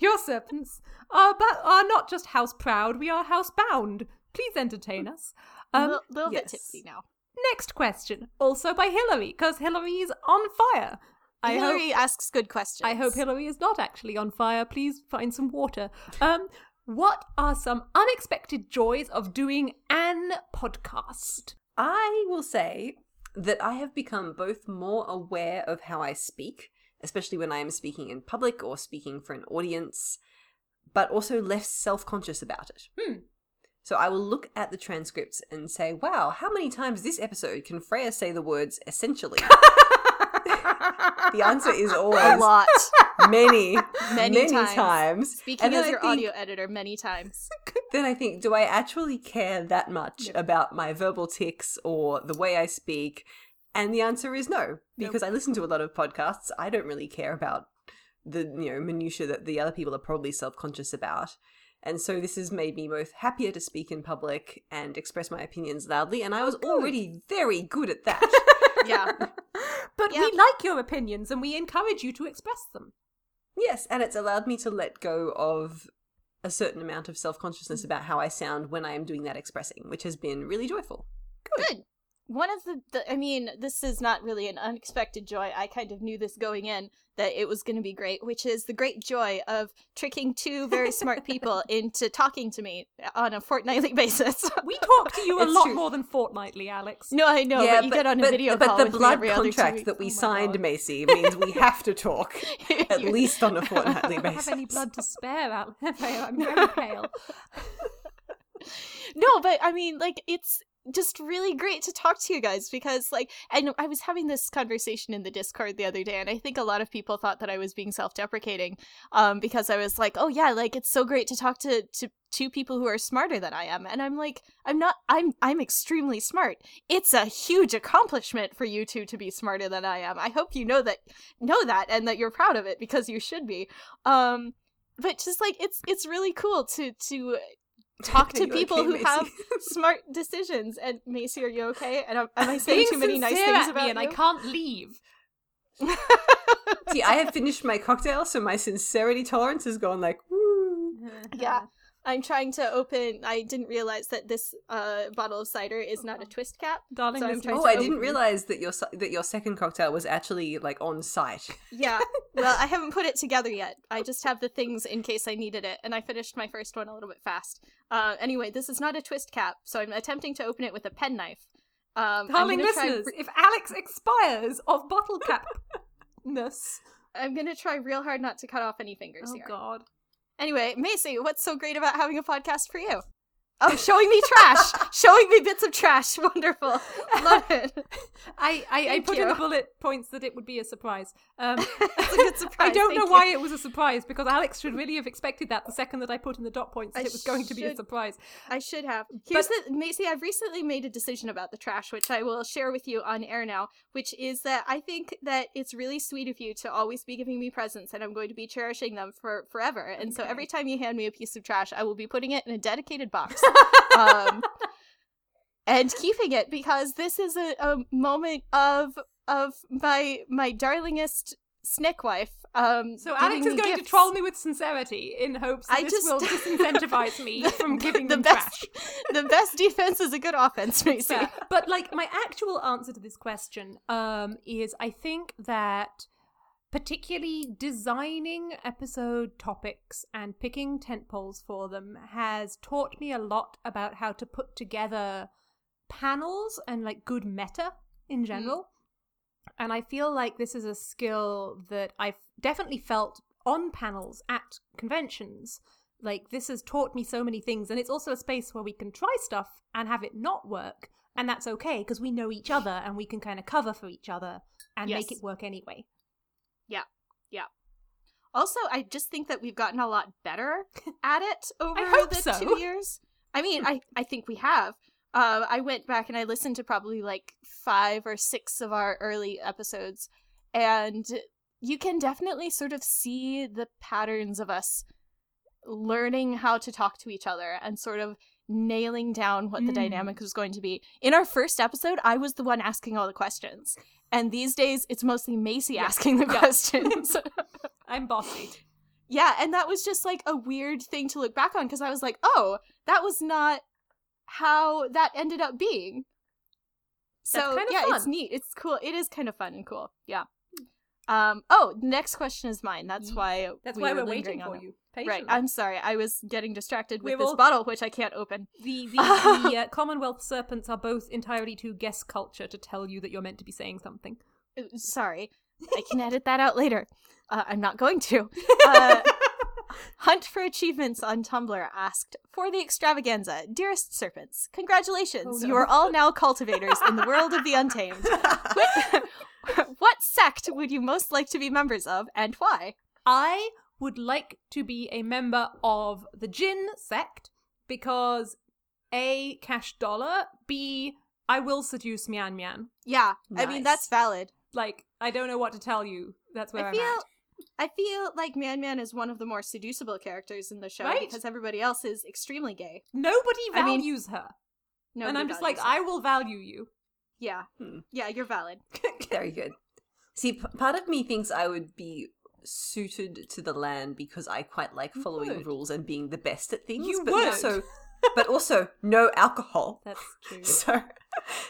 Your serpents are, ba- are not just house proud, we are house bound. Please entertain us. A Um, little, little yes. bit tipsy now. Next question, also by Hillary, because Hillary is on fire. I hope Hillary asks good questions. I hope Hillary is not actually on fire. Please find some water. Um, what are some unexpected joys of doing an podcast? I will say that I have become both more aware of how I speak, especially when I am speaking in public or speaking for an audience, but also less self conscious about it. Hmm. So I will look at the transcripts and say, wow, how many times this episode can Freya say the words essentially? the answer is always a lot. many, Many times. times. Speaking And as your think- audio editor many times. Then I think, do I actually care that much Yep. about my verbal tics or the way I speak? And the answer is no, because I listen to a lot of podcasts. I don't really care about the you know minutia that the other people are probably self conscious about. And so this has made me both happier to speak in public and express my opinions loudly, and I was already very good at that. Yeah. But Yeah. we like your opinions and we encourage you to express them. yes, and it's allowed me to let go of a certain amount of self consciousness about how I sound when I am doing that expressing, which has been really joyful. Good. One of the, the, I mean, this is not really an unexpected joy. I kind of knew this going in that it was going to be great, which is the great joy of tricking two very smart people into talking to me uh, on a fortnightly basis. We talk to you a lot true. more than fortnightly, Alex. no, I know, but you get on a video but call the with me blood every other two contract that we Oh signed, God. Macy, means we have to talk at You- least on a fortnightly basis I don't basis. have any blood to spare, Alex. I'm very pale. no, but I mean, like, it's just really great to talk to you guys because, like, and I was having this conversation in the Discord the other day, and I think a lot of people thought that I was being self-deprecating, um, because I was like, "Oh yeah, like it's so great to talk to to two people who are smarter than I am," and I'm like, "I'm not. I'm I'm extremely smart. It's a huge accomplishment for you two to be smarter than I am. I hope you know that know that and that you're proud of it because you should be." Um, but just like it's it's really cool to to talk to people okay, who Macy? have smart decisions. And Macy, are you okay? And am, am I saying too many nice things at about me you? and I can't leave. See, I have finished my cocktail, so my sincerity tolerance has gone like, woo. Uh-huh. yeah, I'm trying to open. I didn't realize that this uh, bottle of cider is not a twist cap. Darling, So I'm trying Oh, to I open- didn't realize that your that your second cocktail was actually like on site. Yeah, well, I haven't put it together yet. I just have the things in case I needed it, and I finished my first one a little bit fast. Uh, anyway, this is not a twist cap, so I'm attempting to open it with a penknife. Um, I'm Darling gonna try if Alex expires of bottle capness, I'm gonna try real hard not to cut off any fingers oh here. Oh God, Anyway, Macy, what's so great about having a podcast for you? Oh, showing me trash, showing me bits of trash. Wonderful, love it. I I, I put in the bullet points that it would be a surprise. Um, It's a good surprise. I don't thank know you. why it was a surprise because Alex should really have expected that the second that I put in the dot points that I it was going to be a surprise. I should have. Here's the Macy. I've recently made a decision about the trash, which I will share with you on air now. Which is that I think that it's really sweet of you to always be giving me presents, and I'm going to be cherishing them for forever. And so every time you hand me a piece of trash, I will be putting it in a dedicated box. Um, and keeping it because this is a, a moment of of my my darlingest Snick Wife. Um, So Alex is going to troll me with sincerity in hopes that I this just- will disincentivize me from giving the them best. trash. the best defense is a good offense, Macy. But like my actual answer to this question um is I think that particularly designing episode topics and picking tent poles for them has taught me a lot about how to put together panels and like good meta in mm. general. And I feel like this is a skill that I've definitely felt on panels at conventions. Like, this has taught me so many things, and it's also a space where we can try stuff and have it not work, and that's okay because we know each other and we can kind of cover for each other and make it work anyway. Also, I just think that we've gotten a lot better at it over the so. two years. I mean, I, I think we have. Uh, I went back and I listened to probably like five or six of our early episodes, and you can definitely sort of see the patterns of us learning how to talk to each other and sort of nailing down what the Mm. dynamic was going to be. In our first episode, I was the one asking all the questions. And these days, it's mostly Macy asking the questions. I'm bossy. Yeah, and that was just like a weird thing to look back on because I was like, oh, that was not how that ended up being. So yeah, it's neat. It's cool. It is kind of fun and cool. Yeah. Um. Oh, next question is mine. That's why. That's we why were waiting on for it. Right. I'm sorry. I was getting distracted with We're this all- bottle, which I can't open. The the, the uh, Commonwealth serpents are both entirely too guest culture to tell you that you're meant to be saying something. Uh, Sorry. I can edit that out later. Uh, I'm not going to. Uh, Hunt for Achievements on Tumblr asked For the extravaganza, dearest serpents, congratulations. Oh, no. You are all now cultivators in the world of the untamed. What, what sect would you most like to be members of and why? I would like to be a member of the Jin sect because A, cash dollar, B, I will seduce Mian Mian. Yeah, I mean, that's valid. Like, I don't know what to tell you. That's where I I'm feel. at. I feel like Mian Mian is one of the more seducible characters in the show Right. because everybody else is extremely gay. Nobody I mean, values her. No, and I'm just like, I will value you. yeah, Hmm. yeah, you're valid. Very good. See, p- part of me thinks I would be suited to the land because I quite like following would. rules and being the best at things. You but would. also, but also no alcohol. That's true. So,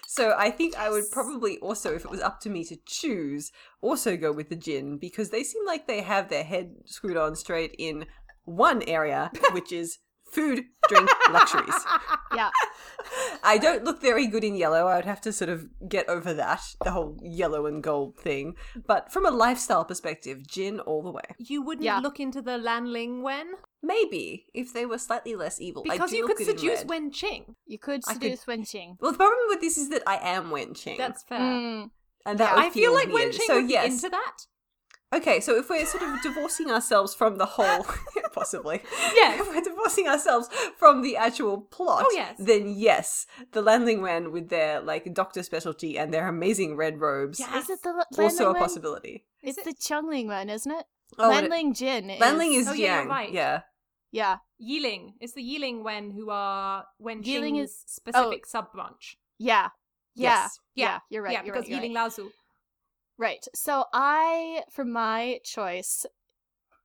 so I think I would probably also, if it was up to me to choose, also go with the Jin because they seem like they have their head screwed on straight in one area, which is food, drink, luxuries. Yeah. I don't look very good in yellow. I would have to sort of get over that, the whole yellow and gold thing. But from a lifestyle perspective, Jin all the way. You wouldn't Yeah. look into the Lanling Wen Maybe if they were slightly less evil. I because do you look could good in seduce red. Wen Qing. You could I could- seduce Wen Qing. Well, the problem with this is that I am Wenqing. That's fair. Mm, and that yeah. would I feel like Wen weird. Qing So would yes, be into that. Okay, so if we're sort of divorcing ourselves from the whole, possibly, Yes. if we're divorcing ourselves from the actual plot, Oh, yes. then yes, the Lanling Wen with their like doctor specialty and their amazing red robes, Yeah. Is it the L- also a Lanling one? possibility. It's Is the Chungling one, isn't it? Oh, and it- Lanling Jin. Is, Lanling is Oh, yeah, you're right. yeah. Yeah. Yiling. It's the Yiling Wen who are Wen Yiling Qing's is- oh. specific sub branch. Yeah. Yeah. Yes. Yeah. Yeah. You're right. yeah, you're because right, you're Yiling right. Laozu. Right. So I, for my choice,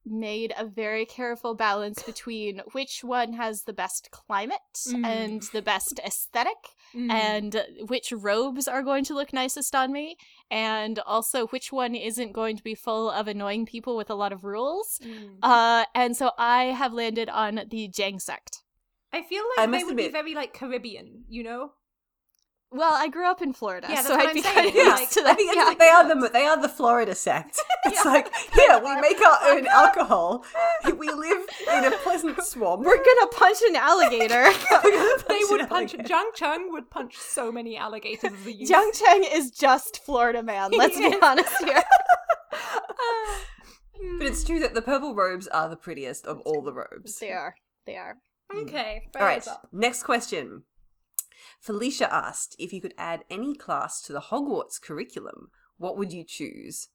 made a very careful balance between which one has the best climate Mm. and the best aesthetic Mm. and which robes are going to look nicest on me and also which one isn't going to be full of annoying people with a lot of rules. Mm. Uh and so I have landed on the Jiang sect. I feel I like they must would be very like Caribbean, you know? Well, I grew up in Florida, Yeah, so I'd be saying, kind of yeah, used like, to I that. think yeah. they are the they are the Florida sect. It's like here we make our own alcohol. We live in a pleasant swamp. We're gonna punch an alligator. They would punch alligator. Jiang Cheng would punch so many alligators as a youth. Jiang Cheng is just Florida man. Let's be honest here. But it's true that the purple robes are the prettiest of all the robes. They are. They are. Okay, mm. All right, fair next question. Felicia asked if you could add any class to the Hogwarts curriculum, what would you choose?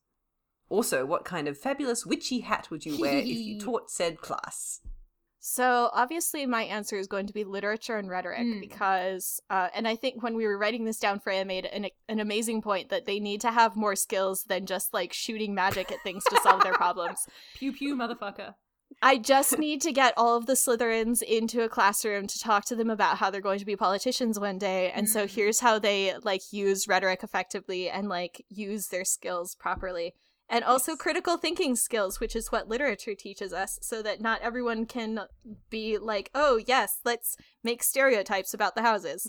Also, what kind of fabulous witchy hat would you wear if you taught said class? So obviously, my answer is going to be literature and rhetoric Mm. because, uh, and I think when we were writing this down, Freya made an an amazing point that they need to have more skills than just like shooting magic at things to solve their problems. Pew pew, motherfucker. I just need to get all of the Slytherins into a classroom to talk to them about how they're going to be politicians one day. And so Mm. here's how they like use rhetoric effectively and like use their skills properly. And also Yes. critical thinking skills, which is what literature teaches us, so that not everyone can be like, oh, yes, let's make stereotypes about the houses.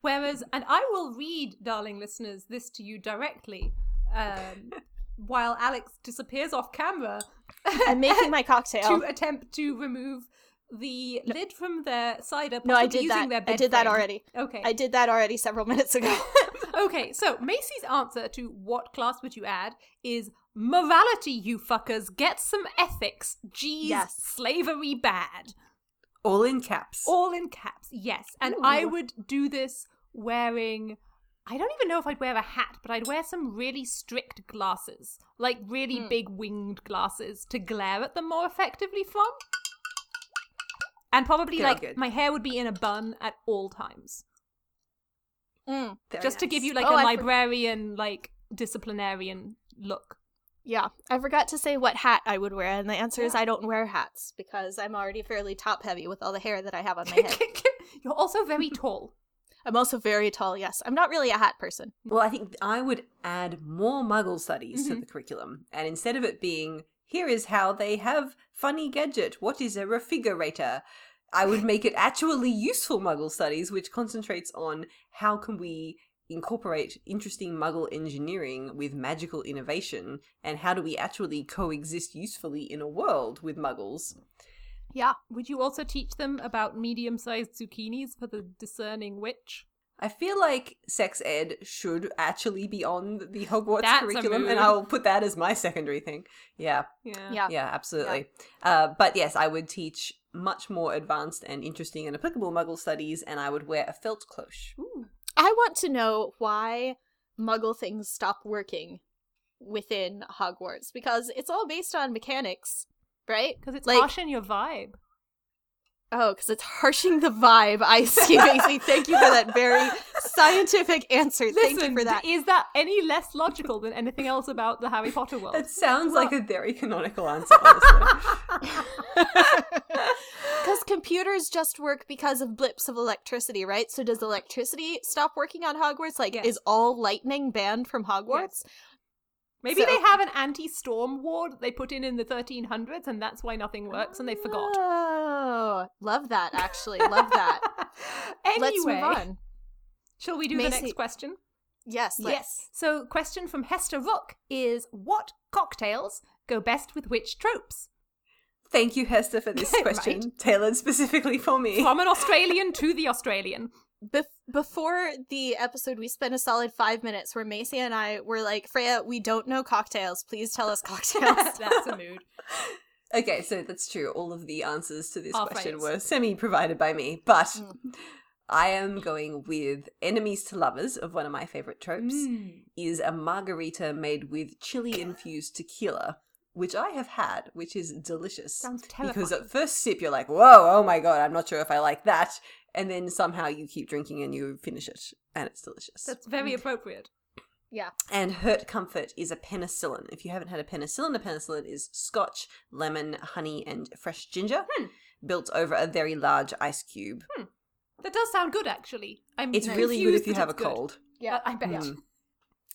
Whereas, and I will read, darling listeners, this to you directly, um, while Alex disappears off camera I'm making my cocktail. to attempt to remove the lid from their cider. No, I did using that. Their I bed did that already. Okay. I did that already several minutes ago. okay, so Macy's answer to what class would you add is morality, you fuckers. Get some ethics. Geez, Yes. slavery bad. All in caps. All in caps, yes. And I would do this wearing. I don't even know if I'd wear a hat, but I'd wear some really strict glasses, like really Hmm. big winged glasses, to glare at them more effectively from. And probably like good. my hair would be in a bun at all times, Mm. Just to give you like Oh, a I for- librarian, like disciplinarian look. Yeah, I forgot to say what hat I would wear, and the answer is I don't wear hats because I'm already fairly top heavy with all the hair that I have on my head. You're also very tall. I'm also very tall, yes. I'm not really a hat person. Well, I think I would add more Muggle studies to Mhm. the curriculum, and instead of it being here is how they have funny gadget, what is a refrigerator, I would make it actually useful Muggle studies, which concentrates on how can we incorporate interesting Muggle engineering with magical innovation, and how do we actually coexist usefully in a world with Muggles. Yeah. Would you also teach them about medium sized zucchinis for the discerning witch? I feel like sex ed should actually be on the Hogwarts That's curriculum, and. I'll put that as my secondary thing. Yeah. Yeah. Yeah. Yeah, absolutely. Uh, but yes, I would teach much more advanced and interesting and applicable Muggle studies, and I would wear a felt cloche. Ooh. I want to know why Muggle things stop working within Hogwarts because it's all based on mechanics, right? Because it's Like- harshing your vibe. Oh, because it's harshing the vibe. I see, Macy. Thank you for that very scientific answer. Thank Listen, you for that. is that any less logical than anything else about the Harry Potter world? That sounds like a very canonical answer. Because computers just work because of blips of electricity, right? So does electricity stop working on Hogwarts? Like, Yes. is all lightning banned from Hogwarts? Maybe So- they have an anti-storm ward that they put in in the 1300s, and that's why nothing works, and they forgot. Oh, love that. Actually, love that. anyway, Let's move on. shall we do the next question? Yes, let's. Yes. So, question from Hester Rook is: What cocktails go best with which tropes? Thank you, Hester, for this Right. question, tailored specifically for me. From an Australian to the Australian. Bef- before the episode, we spent a solid five minutes where Macy and I were like, Freya, we don't know cocktails. Please tell us cocktails. That's a mood. Okay, so that's true. All of the answers to this Are question Freya's. were semi provided by me, but Mm. I am going with enemies to lovers of one of my favorite tropes. Mm. is a margarita made with chili infused tequila, which I have had, which is delicious. Sounds Because at first sip, you're like, whoa, oh my god, I'm not sure if I like that. And then somehow you keep drinking and you finish it, and it's delicious. That's very appropriate. yeah. and Hurt Comfort is a penicillin. If you haven't had a penicillin, a penicillin is scotch, lemon, honey, and fresh ginger, Hmm. built over a very large ice cube. That does sound good, actually. I'm It's really good if you have a good. cold. Yeah. I bet. Mm.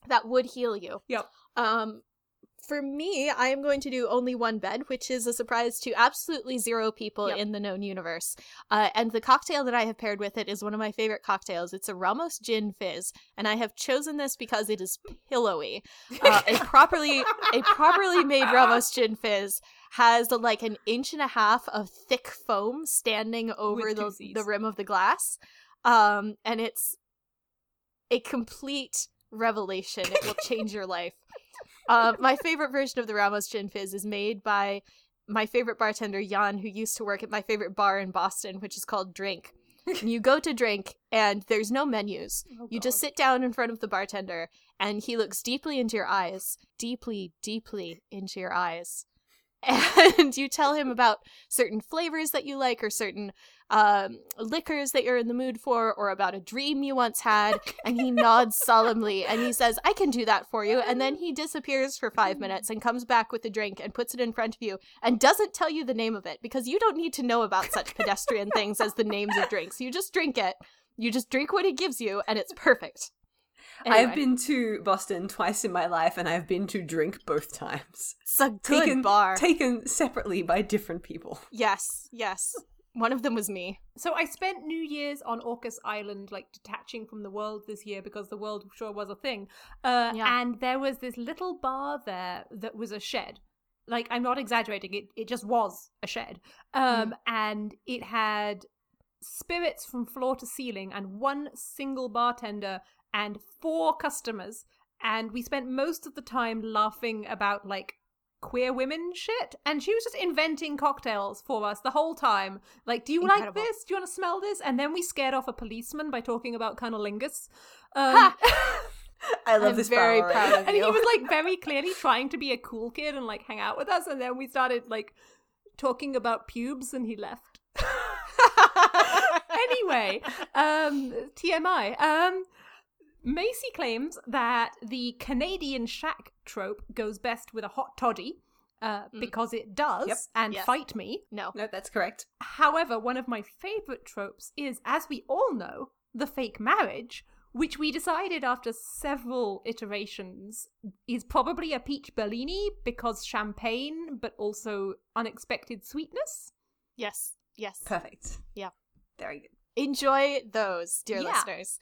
That would heal you. Yep. Um, for me, I am going to do only one bed, which is a surprise to absolutely zero people Yep. in the known universe. Uh, and the cocktail that I have paired with it is one of my favorite cocktails. It's a Ramos Gin Fizz, and I have chosen this because it is pillowy. Uh, a properly a properly made Ramos Gin Fizz has like an inch and a half of thick foam standing over the, the rim of the glass, um, and it's a complete revelation. It will change your life. Uh, my favorite version of the Ramos Gin Fizz is made by my favorite bartender Jan, who used to work at my favorite bar in Boston, which is called Drink. And you go to drink, and there's no menus. Oh, You just sit down in front of the bartender, and he looks deeply into your eyes, deeply, deeply into your eyes, and you tell him about certain flavors that you like or certain um, liquors that you're in the mood for or about a dream you once had and he nods solemnly and he says i can do that for you. And then he disappears for five minutes and comes back with a drink and puts it in front of you and doesn't tell you the name of it because you don't need to know about such pedestrian things as the names of drinks. You just drink it. You just drink what he gives you and it's perfect Anyway. I've been to Boston twice in my life, and I've been to drink both times. It's a good taken, bar. Taken separately by different people. Yes, yes. One of them was me. So I spent New Year's on Orcas Island, like detaching from the world this year because the world sure was a thing. Uh, Yeah. And there was this little bar there that was a shed. Like I'm not exaggerating; it it just was a shed. Um, and it had spirits from floor to ceiling, and one single bartender and four customers. And we spent most of the time laughing about like queer women shit. And she was just inventing cocktails for us the whole time. Like do you like this? Do you want to smell this? And then we scared off a policeman by talking about cunnilingus. Um, I love I'm this very proud of and he was like very clearly trying to be a cool kid and like hang out with us and then we started like talking about pubes and he left. Anyway, um, TMI. Um, Macy claims that the Canadian shack trope goes best with a hot toddy. Uh, Mm. because it does, Yep. and Yes. fight me. no. No, that's correct. However, one of my favorite tropes is, as we all know, the fake marriage, which we decided after several iterations is probably a peach Bellini because champagne, but also unexpected sweetness. Yes. Yes. Perfect. Yeah. Very good. Enjoy those, dear Yeah. listeners.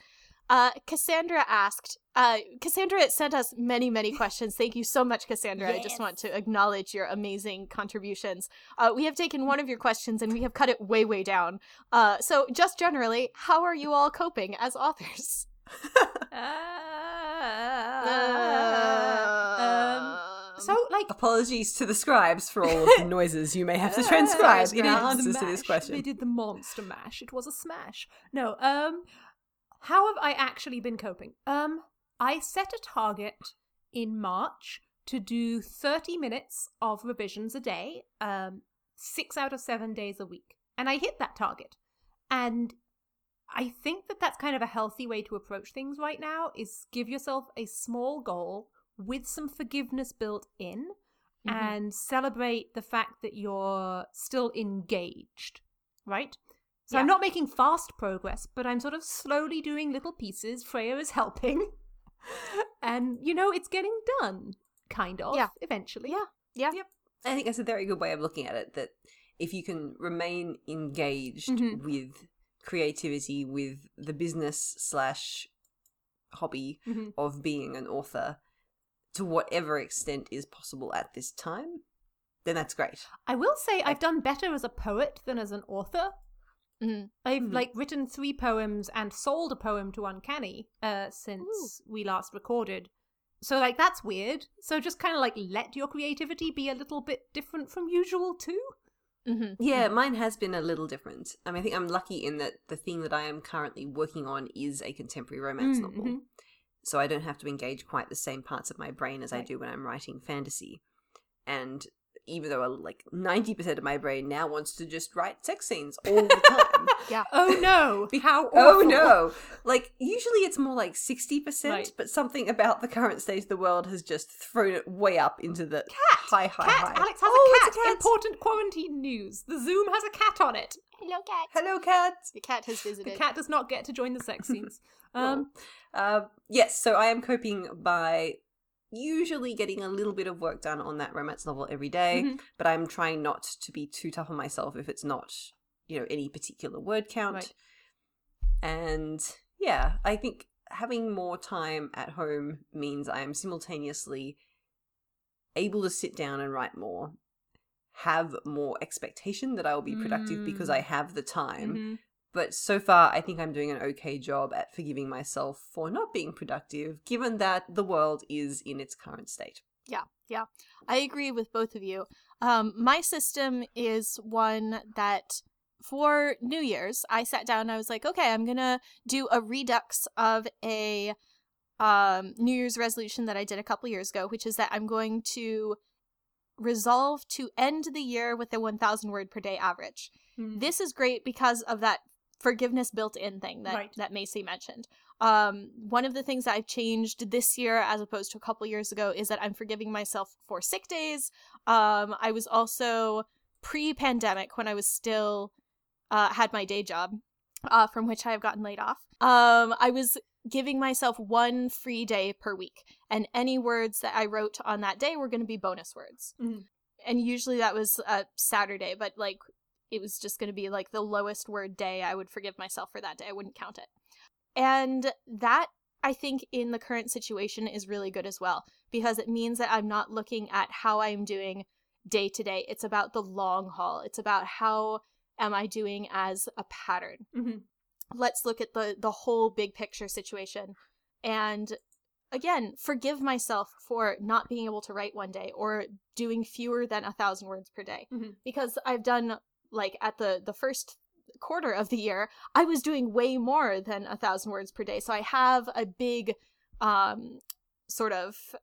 Uh, Cassandra asked, uh, Cassandra sent us many, many questions. Thank you so much, Cassandra. I just want to acknowledge your amazing contributions. Uh, we have taken one of your questions and we have cut it way, way down. Uh, so, just generally, how are you all coping as authors? um, so, like, Apologies to the scribes for all of the noises you may have to transcribe in answers to this question. They did the monster mash. It was a smash. No, um, how have I actually been coping? Um, I set a target in March to do 30 minutes of revisions a day, um, six out of seven days a week. And I hit that target. And I think that that's kind of a healthy way to approach things right now is give yourself a small goal with some forgiveness built in Mhm. and celebrate the fact that you're still engaged, right? So I'm not making fast progress, but I'm sort of slowly doing little pieces. Freya is helping. and, you know, it's getting done, kind of, Yeah. eventually. Yeah. Yeah. Yep. I think that's a very good way of looking at it. That if you can remain engaged Mhm. with creativity, with the business slash hobby Mhm. of being an author, to whatever extent is possible at this time, then that's great. I will say I've done better as a poet than as an author. Mhm. I've Mhm. like written three poems and sold a poem to Uncanny uh, since we last recorded. So like that's weird. So just kind of like let your creativity be a little bit different from usual too. Mhm. Yeah, mine has been a little different. I mean, I think I'm lucky in that the thing that I am currently working on is a contemporary romance Mm, novel. mhm. So I don't have to engage quite the same parts of my brain as I do when I'm writing fantasy. And even though like 90% of my brain now wants to just write sex scenes all the time. Yeah. Oh no! Be- How oh no! Like usually it's more like 60%, Right. but something about the current state of the world has just thrown it way up into the high, high, Cat! high. Alex has Oh, a, it's cat. Important quarantine news. The Zoom has a cat on it. Hello, cat. Hello, cat! The cat has visited. The cat does not get to join the sex scenes. Um, Uh, yes, so I am coping by usually getting a little bit of work done on that romance novel every day, Mhm. but I'm trying not to be too tough on myself if it's not, you know, any particular word count. Right. And yeah, I think having more time at home means I am simultaneously able to sit down and write more, have more expectation that I will be productive because Mm. I have the time. mhm. But so far, I think I'm doing an okay job at forgiving myself for not being productive, given that the world is in its current state. Yeah, yeah. I agree with both of you. Um, my system is one that for New Year's, I sat down and I was like, okay, I'm gonna do a redux of a um, New Year's resolution that I did a couple years ago, which is that I'm going to resolve to end the year with a 1,000 word per day average. Hmm. This is great because of that forgiveness built in thing that, Right. that Macy mentioned. Um, one of the things that I've changed this year as opposed to a couple years ago is that I'm forgiving myself for sick days. Um, I was also pre pandemic when I was still uh, had my day job, uh, from which I have gotten laid off. Um, I was giving myself one free day per week, and any words that I wrote on that day were going to be bonus words. Mhm. And usually that was a Saturday, but like it was just going to be like the lowest word day. I would forgive myself for that day. I wouldn't count it. And that I think in the current situation is really good as well because it means that I'm not looking at how I'm doing day to day. It's about the long haul. It's about how am I doing as a pattern. Mhm. Let's look at the the whole big picture situation and again, forgive myself for not being able to write one day or doing fewer than a thousand words per day Mhm. because I've done like at the the first quarter of the year I was doing way more than a thousand words per day. So I have a big um sort of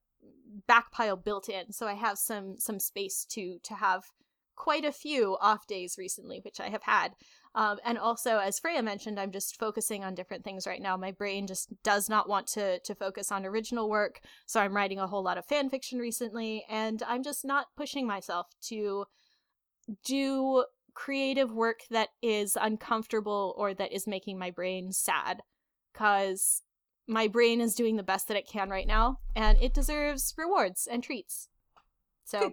back pile built in. So I have some some space to to have quite a few off days recently which I have had. Um, and also, as Freya mentioned, I'm just focusing on different things right now. My brain just does not want to to focus on original work, so I'm writing a whole lot of fan fiction recently, and I'm just not pushing myself to do creative work that is uncomfortable or that is making my brain sad, because my brain is doing the best that it can right now, and it deserves rewards and treats. So, Good.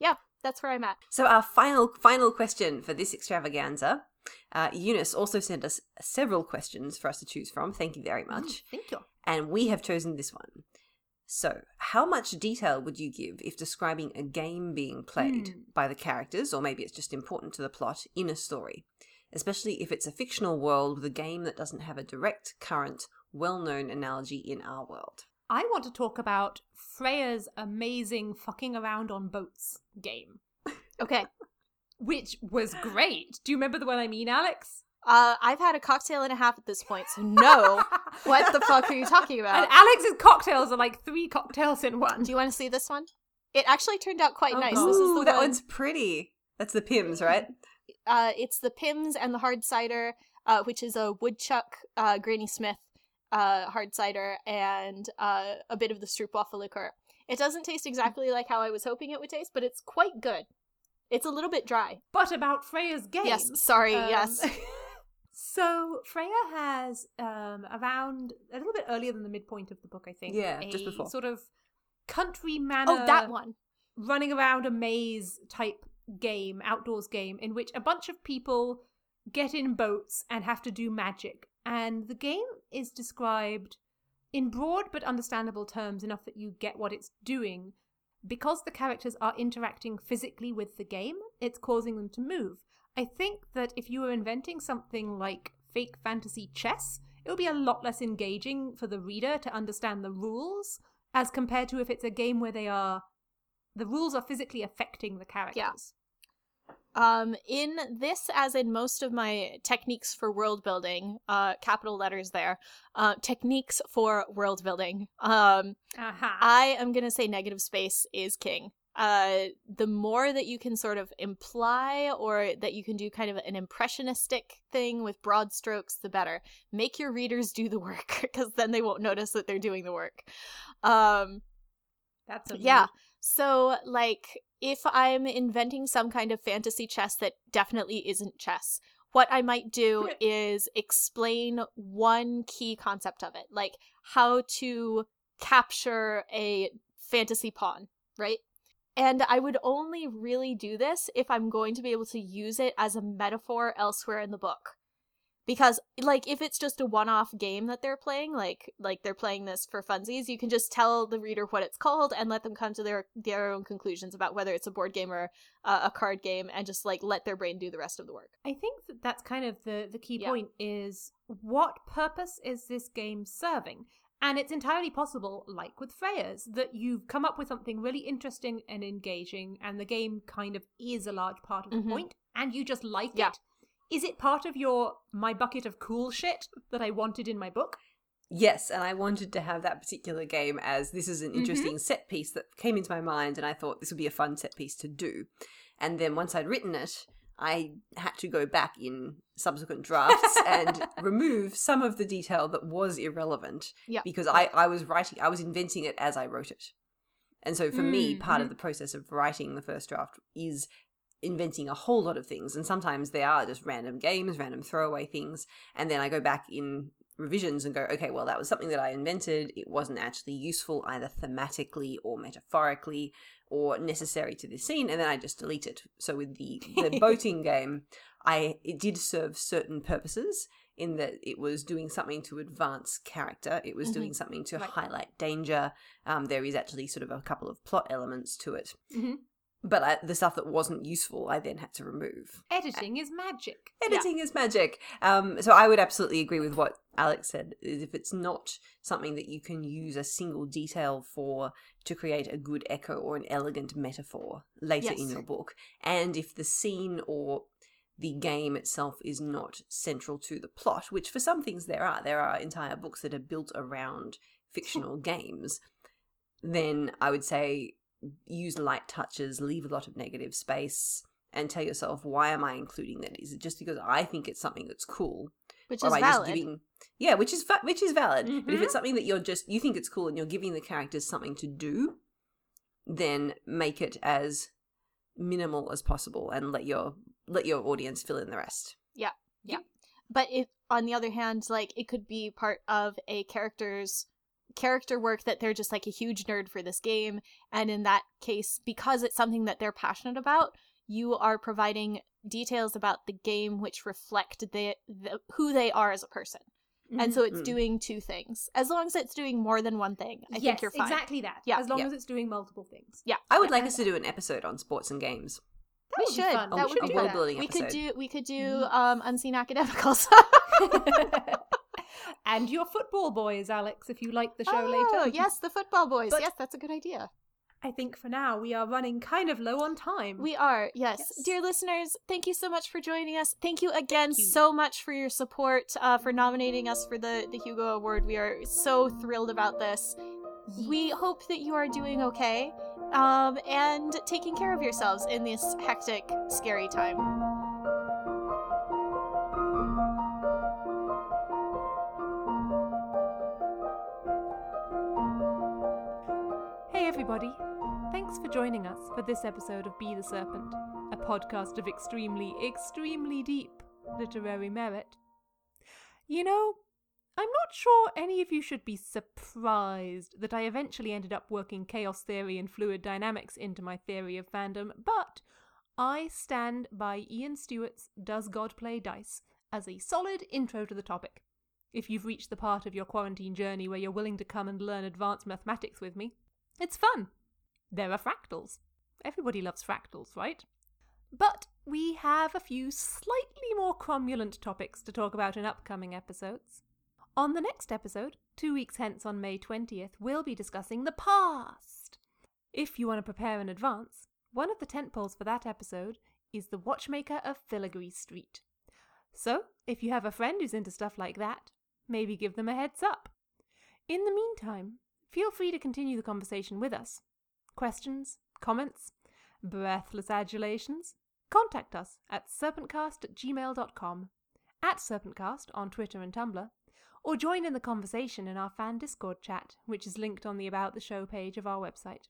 yeah, that's where I'm at. So our final final question for this extravaganza. Uh, Eunice also sent us several questions for us to choose from. Thank you very much. Thank you. And we have chosen this one. So, how much detail would you give if describing a game being played Hmm. by the characters, or maybe it's just important to the plot, in a story? Especially if it's a fictional world with a game that doesn't have a direct, current, well known analogy in our world. I want to talk about Freya's amazing fucking around on boats game, Okay. which was great. Do you remember the one I mean, Alex? Uh, I've had a cocktail and a half at this point, so no. what the fuck are you talking about? And? Alex's cocktails are like three cocktails in one. Do you want to see this one? It actually turned out quite Oh, nice. God. This is Ooh, the that one. one's pretty. That's the Pimm's, right? Uh, it's the Pimm's and the hard cider, uh, which is a woodchuck, uh, Granny Smith, uh, hard cider, and uh, a bit of the stroopwafel liqueur. It doesn't taste exactly like how I was hoping it would taste, but it's quite good. It's a little bit dry. But about Freya's game. Yes, sorry. Um, yes. So Freya has um around a little bit earlier than the midpoint of the book, I think. Yeah, a just before. Sort of country manor. oh, that one. running around a maze type game, outdoors game, in which a bunch of people get in boats and have to do magic. And the game is described in broad but understandable terms enough that you get what it's doing. Because the characters are interacting physically with the game, it's causing them to move. I think that if you were inventing something like fake fantasy chess, it would be a lot less engaging for the reader to understand the rules as compared to if it's a game where they are the rules are physically affecting the characters. Yeah. Um, in this, as in most of my techniques for world building, uh, capital letters there, uh, techniques for world building, um, Aha. I am gonna say negative space is king. Uh, the more that you can sort of imply or that you can do kind of an impressionistic thing with broad strokes, the better. Make your readers do the work because then they won't notice that they're doing the work. Um, That's a yeah. So, like, if I'm inventing some kind of fantasy chess that definitely isn't chess, what I might do is explain one key concept of it, like how to capture a fantasy pawn, right? And I would only really do this if I'm going to be able to use it as a metaphor elsewhere in the book. Because like if it's just a one-off game that they're playing, like like they're playing this for funsies, you can just tell the reader what it's called and let them come to their their own conclusions about whether it's a board game or uh, a card game and just like let their brain do the rest of the work. I think that that's kind of the the key Yeah. point is what purpose is this game serving? And it's entirely possible, like with Freya's, that you've come up with something really interesting and engaging, and the game kind of is a large part of the Mhm. point, and you just like Yeah. it. Is it part of your my bucket of cool shit that I wanted in my book? Yes, and I wanted to have that particular game as this is an interesting set piece that came into my mind, and I thought this would be a fun set piece to do. And then once I'd written it, I had to go back in subsequent drafts and remove some of the detail that was irrelevant Yeah. because I, I was writing, I was inventing it as I wrote it. And so for me, Mm, part of the process of writing the first draft is inventing a whole lot of things. And sometimes they are just random games, random throwaway things. And then I go back in revisions and go, okay, well, that was something that I invented. It wasn't actually useful either thematically or metaphorically or necessary to this scene. And then I just delete it. So with the, the boating game, I it did serve certain purposes in that it was doing something to advance character. It was Mhm. doing something to Right. highlight danger. Um, there is actually sort of a couple of plot elements to it. Mhm. But I, the stuff that wasn't useful, I then had to remove. Editing is magic. Editing is magic. Um, so I would absolutely agree with what Alex said. Is if it's not something that you can use a single detail for to create a good echo or an elegant metaphor later in your book, and if the scene or the game itself is not central to the plot, which for some things there are, there are entire books that are built around fictional games, then I would say use light touches, leave a lot of negative space, and tell yourself, why am I including that? Is it just because I think it's something that's cool? Which or is valid. just giving Yeah, which is va- which is valid. But if Mhm. it's something that you're just you think it's cool and you're giving the characters something to do, then make it as minimal as possible and let your let your audience fill in the rest. Yeah. Yeah. But it on the other hand like it could be part of a character's character work that they're just like a huge nerd for this game and in that case because it's something that they're passionate about you are providing details about the game which reflect the, the who they are as a person and so it's Mm. doing two things as long as it's doing more than one thing i yes, think you're fine exactly that. Yeah, as long yeah. as it's doing multiple things. Yeah. I would Yeah. like us to do an episode on sports and games. That We would be should. fun. That We would should be do world that. building we could do we could do Mhm. um unseen academicals and your football boys, Alex, if you like the show oh, later. yes the football boys But- yes that's a good idea I think for now we are running kind of low on time. We are, yes. Yes. Dear listeners, thank you so much for joining us. Thank you again you. so much for your support, uh, for nominating us for the, the Hugo Award. We are so thrilled about this. We hope that you are doing okay um, and taking care of yourselves in this hectic, scary time. Joining us for this episode of Be the Serpent, a podcast of extremely, extremely deep literary merit. You know, I'm not sure any of you should be surprised that I eventually ended up working chaos theory and fluid dynamics into my theory of fandom, but I stand by Ian Stewart's Does God Play Dice as a solid intro to the topic. If you've reached the part of your quarantine journey where you're willing to come and learn advanced mathematics with me, it's fun. There are fractals. Everybody loves fractals, right? But we have a few slightly more cromulent topics to talk about in upcoming episodes. On the next episode, two weeks hence on May 20th, we'll be discussing the past. If you want to prepare in advance, one of the tentpoles for that episode is The Watchmaker of Filigree Street. So, if you have a friend who's into stuff like that, maybe give them a heads up. In the meantime, feel free to continue the conversation with us. Questions, comments, breathless adulations? Contact us at serpentcast at gmail.com, at serpentcast on Twitter and Tumblr, or join in the conversation in our fan Discord chat, which is linked on the About the Show page of our website.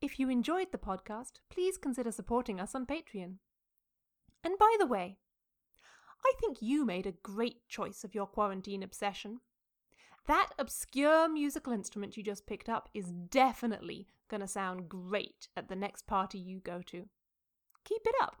If you enjoyed the podcast, please consider supporting us on Patreon. And by the way, I think you made a great choice of your quarantine obsession. That obscure musical instrument you just picked up is definitely to sound great at the next party you go to. Keep it up.